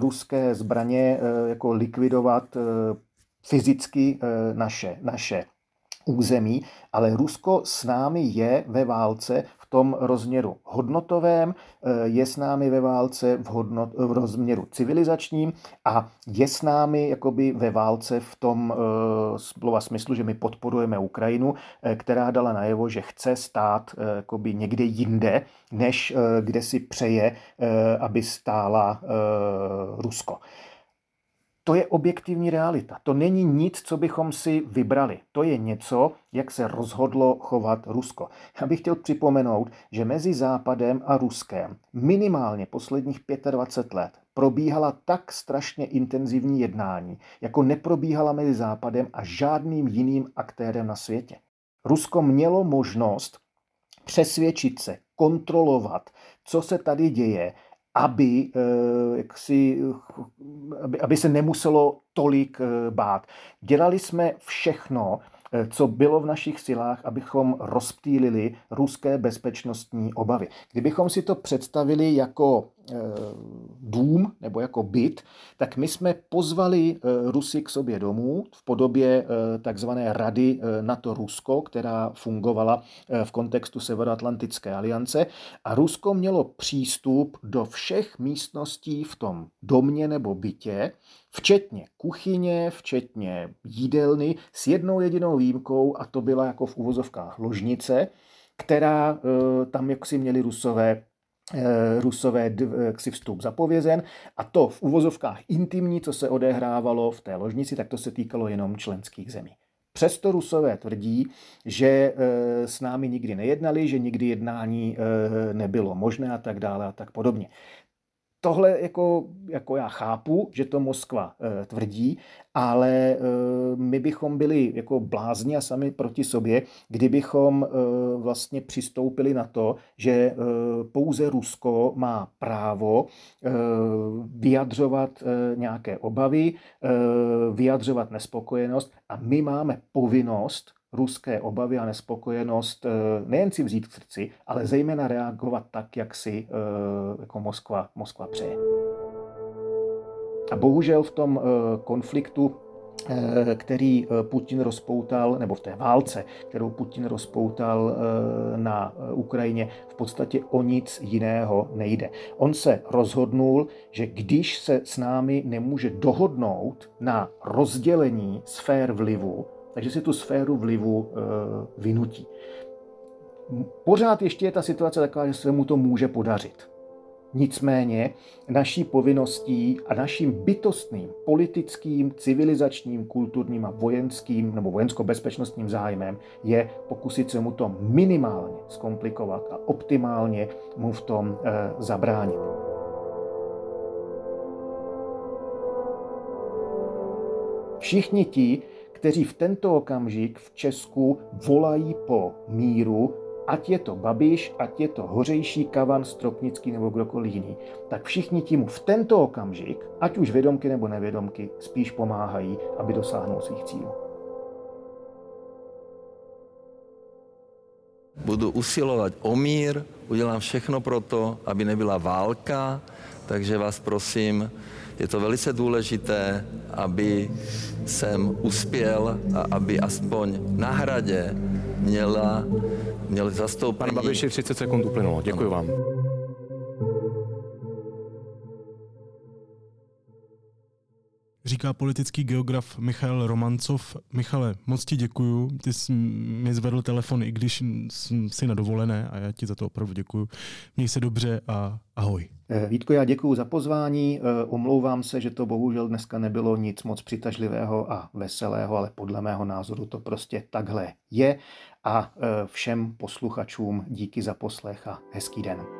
ruské zbraně e, jako likvidovat e, fyzicky e, naše, naše území, ale Rusko s námi je ve válce tom rozměru hodnotovém, eh, je s námi ve válce v, hodnot, v rozměru civilizačním a je s námi jakoby ve válce v tom eh, slova smyslu, že my podporujeme Ukrajinu, která dala najevo, že chce stát jakoby někde jinde, než kde si přeje, aby stála Rusko to je objektivní realita. To není nic, co bychom si vybrali. To je něco, jak se rozhodlo chovat Rusko. Já bych chtěl připomenout, že mezi Západem a Ruskem minimálně posledních 25 let probíhala tak strašně intenzivní jednání, jako neprobíhala mezi Západem a žádným jiným aktérem na světě. Rusko mělo možnost přesvědčit se, kontrolovat, co se tady děje aby, eh, jak si, aby, aby se nemuselo tolik eh, bát. Dělali jsme všechno, Eh, co bylo v našich silách, abychom rozptýlili ruské bezpečnostní obavy. Kdybychom si to představili jako dům nebo jako byt, tak my jsme pozvali eh, Rusy k sobě domů v podobě takzvané Rady NATO-Rusko, která fungovala v kontextu Severoatlantické aliance. A Rusko mělo přístup do všech místností v tom domě nebo bytě, včetně kuchyně, včetně jídelny, s jednou jedinou výjimkou, a to byla jako v uvozovkách ložnice, která eh, tam jak si měli rusové eh, Rusové si vstup zapovězen a to v uvozovkách intimní, co se odehrávalo v té ložnici, tak to se týkalo jenom členských zemí. Přesto Rusové tvrdí, že eh, s námi nikdy nejednali, že nikdy jednání nebylo možné a tak dále a tak podobně tohle jako, jako já chápu, že to Moskva e, tvrdí, ale e, my bychom byli jako blázni a sami proti sobě, kdybychom e, vlastně přistoupili na to, že e, pouze Rusko má právo e, vyjadřovat e, nějaké obavy, e, vyjadřovat nespokojenost a my máme povinnost ruské obavy a nespokojenost eh, nejen si vzít k srdci, ale zejména reagovat tak, jak si eh, jako Moskva, Moskva přeje. A bohužel v tom eh, konfliktu který Putin rozpoutal, nebo v té válce, kterou Putin rozpoutal na Ukrajině, v podstatě o nic jiného nejde. On se rozhodnul, že když se s námi nemůže dohodnout na rozdělení sfér vlivu, takže si tu sféru vlivu e, vynutí. Pořád ještě je ta situace taková, že se mu to může podařit. Nicméně naší povinností a naším bytostným politickým, civilizačním, kulturním a vojenským nebo vojensko-bezpečnostním zájmem je pokusit se mu to minimálně zkomplikovat a optimálně mu v tom e, zabránit. Všichni ti, kteří v tento okamžik v Česku volají po míru, ať je to Babiš, ať je to Hořejší, Kavan, Stropnický nebo kdokoliv jiný, tak všichni tím v tento okamžik, ať už vědomky nebo nevědomky, spíš pomáhají, aby dosáhnul svých cílů. Budu usilovat o mír, udělám všechno pro to, aby nebyla válka, takže vás prosím, je to velice důležité, aby jsem uspěl a aby aspoň na hradě měla, měl zastoupení. Pane Babiši, 30 sekund uplynulo. Děkuji vám. Říká politický geograf Michal Romancov. Michale, moc ti děkuju. Ty jsi mi zvedl telefon, i když jsem si na dovolené a já ti za to opravdu děkuju. Měj se dobře a ahoj. Eh, Vítko, já děkuji za pozvání. Eh, omlouvám se, že to bohužel dneska nebylo nic moc přitažlivého a veselého, ale podle mého názoru to prostě takhle je. A eh, všem posluchačům díky za poslech a hezký den.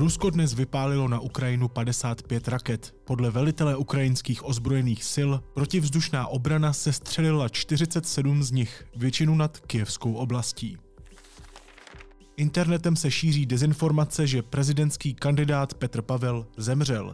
Rusko dnes vypálilo na Ukrajinu 55 raket. Podle velitele ukrajinských ozbrojených sil protivzdušná obrana se střelila 47 z nich, většinu nad Kijevskou oblastí. Internetem se šíří dezinformace, že prezidentský kandidát Petr Pavel zemřel.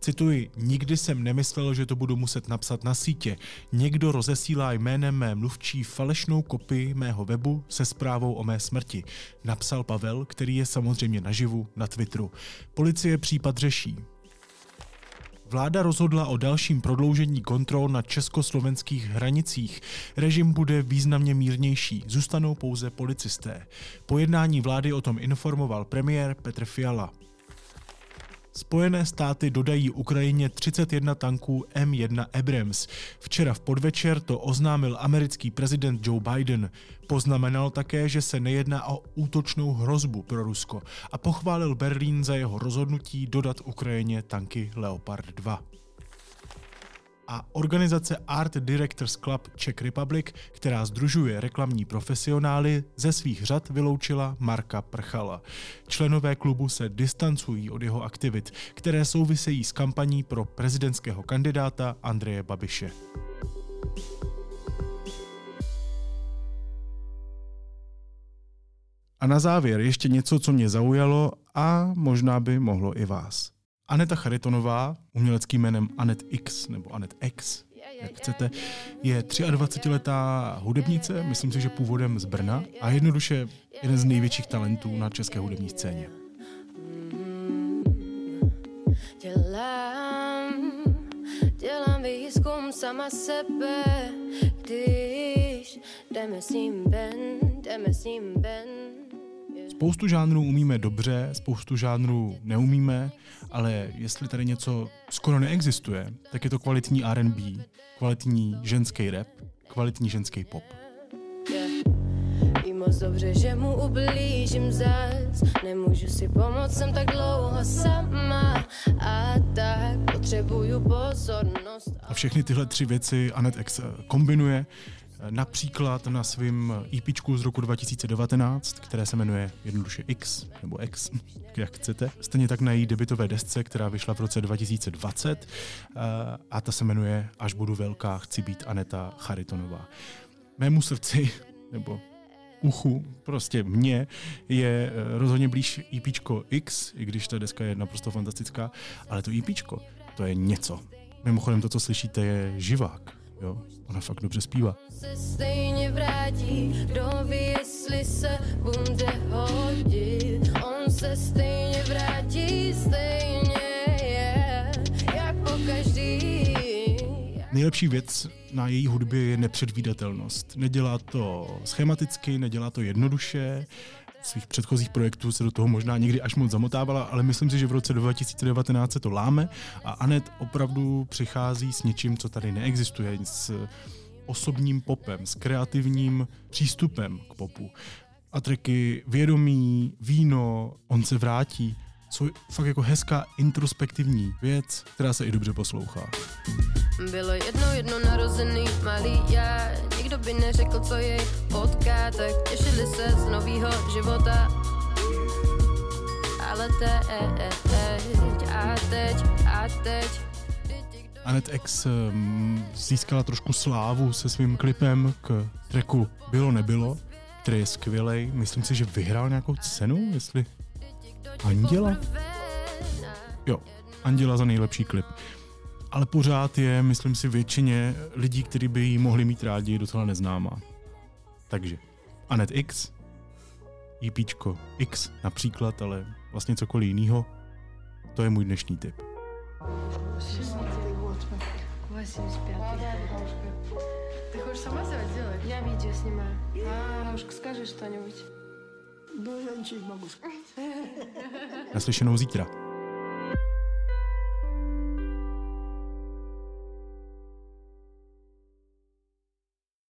Cituji, nikdy jsem nemyslel, že to budu muset napsat na sítě. Někdo rozesílá jménem mé mluvčí falešnou kopii mého webu se zprávou o mé smrti. Napsal Pavel, který je samozřejmě naživu na Twitteru. Policie případ řeší. Vláda rozhodla o dalším prodloužení kontrol na československých hranicích. Režim bude významně mírnější, zůstanou pouze policisté. Po jednání vlády o tom informoval premiér Petr Fiala. Spojené státy dodají Ukrajině 31 tanků M1 Abrams. Včera v podvečer to oznámil americký prezident Joe Biden. Poznamenal také, že se nejedná o útočnou hrozbu pro Rusko a pochválil Berlín za jeho rozhodnutí dodat Ukrajině tanky Leopard 2 a organizace Art Directors Club Czech Republic, která združuje reklamní profesionály, ze svých řad vyloučila Marka Prchala. Členové klubu se distancují od jeho aktivit, které souvisejí s kampaní pro prezidentského kandidáta Andreje Babiše. A na závěr ještě něco, co mě zaujalo a možná by mohlo i vás. Aneta Charitonová, uměleckým jménem Anet X nebo Anet X, jak chcete, je 23-letá hudebnice, myslím si, že původem z Brna a jednoduše jeden z největších talentů na české hudební scéně. Dělám, dělám výzkum sama sebe, když jdeme s ním ven, jdeme s ním ven. Spoustu žánrů umíme dobře, spoustu žánrů neumíme, ale jestli tady něco skoro neexistuje, tak je to kvalitní R&B, kvalitní ženský rap, kvalitní ženský pop. Ví moc dobře, že mu ublížím zas. Nemůžu si pomoct, jsem tak dlouho sama. A tak potřebuju pozornost. A všechny tyhle tři věci Anet X kombinuje Například na svém EP z roku 2019, které se jmenuje jednoduše X, nebo X, jak chcete. Stejně tak na její debitové desce, která vyšla v roce 2020 eh, a ta se jmenuje Až budu velká, chci být Aneta Charitonová. Mému srdci, nebo uchu, prostě mně, je eh, rozhodně blíž EP X, i když ta deska je naprosto fantastická, ale to EP, to je něco. Mimochodem to, co slyšíte, je živák. Jo, ona fakt dobře zpívá. Se stejně vrátí, kdo ví, jestli se bude hodit. On se stejně vrátí, stejně je, jak po každý. Nejlepší věc na její hudbě je nepředvídatelnost. Nedělá to schematicky, nedělá to jednoduše, svých předchozích projektů se do toho možná někdy až moc zamotávala, ale myslím si, že v roce 2019 se to láme a Anet opravdu přichází s něčím, co tady neexistuje, s osobním popem, s kreativním přístupem k popu. A triky vědomí, víno, on se vrátí, jsou fakt jako hezká introspektivní věc, která se i dobře poslouchá. Bylo jedno jedno narozený malý já, nikdo by neřekl, co jej potká, tak těšili se z novýho života. Ale teď a teď a teď Anet X mm, získala trošku slávu se svým klipem k tracku Bylo nebylo, který je skvělej. Myslím si, že vyhrál nějakou cenu, jestli Anděla? Jo, Anděla za nejlepší klip Ale pořád je, myslím si, většině lidí, kteří by ji mohli mít rádi, docela neznámá. Takže Anet X, EP X například, ale vlastně cokoliv jiného, to je můj dnešní tip. Ты хочешь сама сделать? Я видео снимаю. А, Мушка, скажи что-нибудь. No, já ničím Naslyšenou zítra.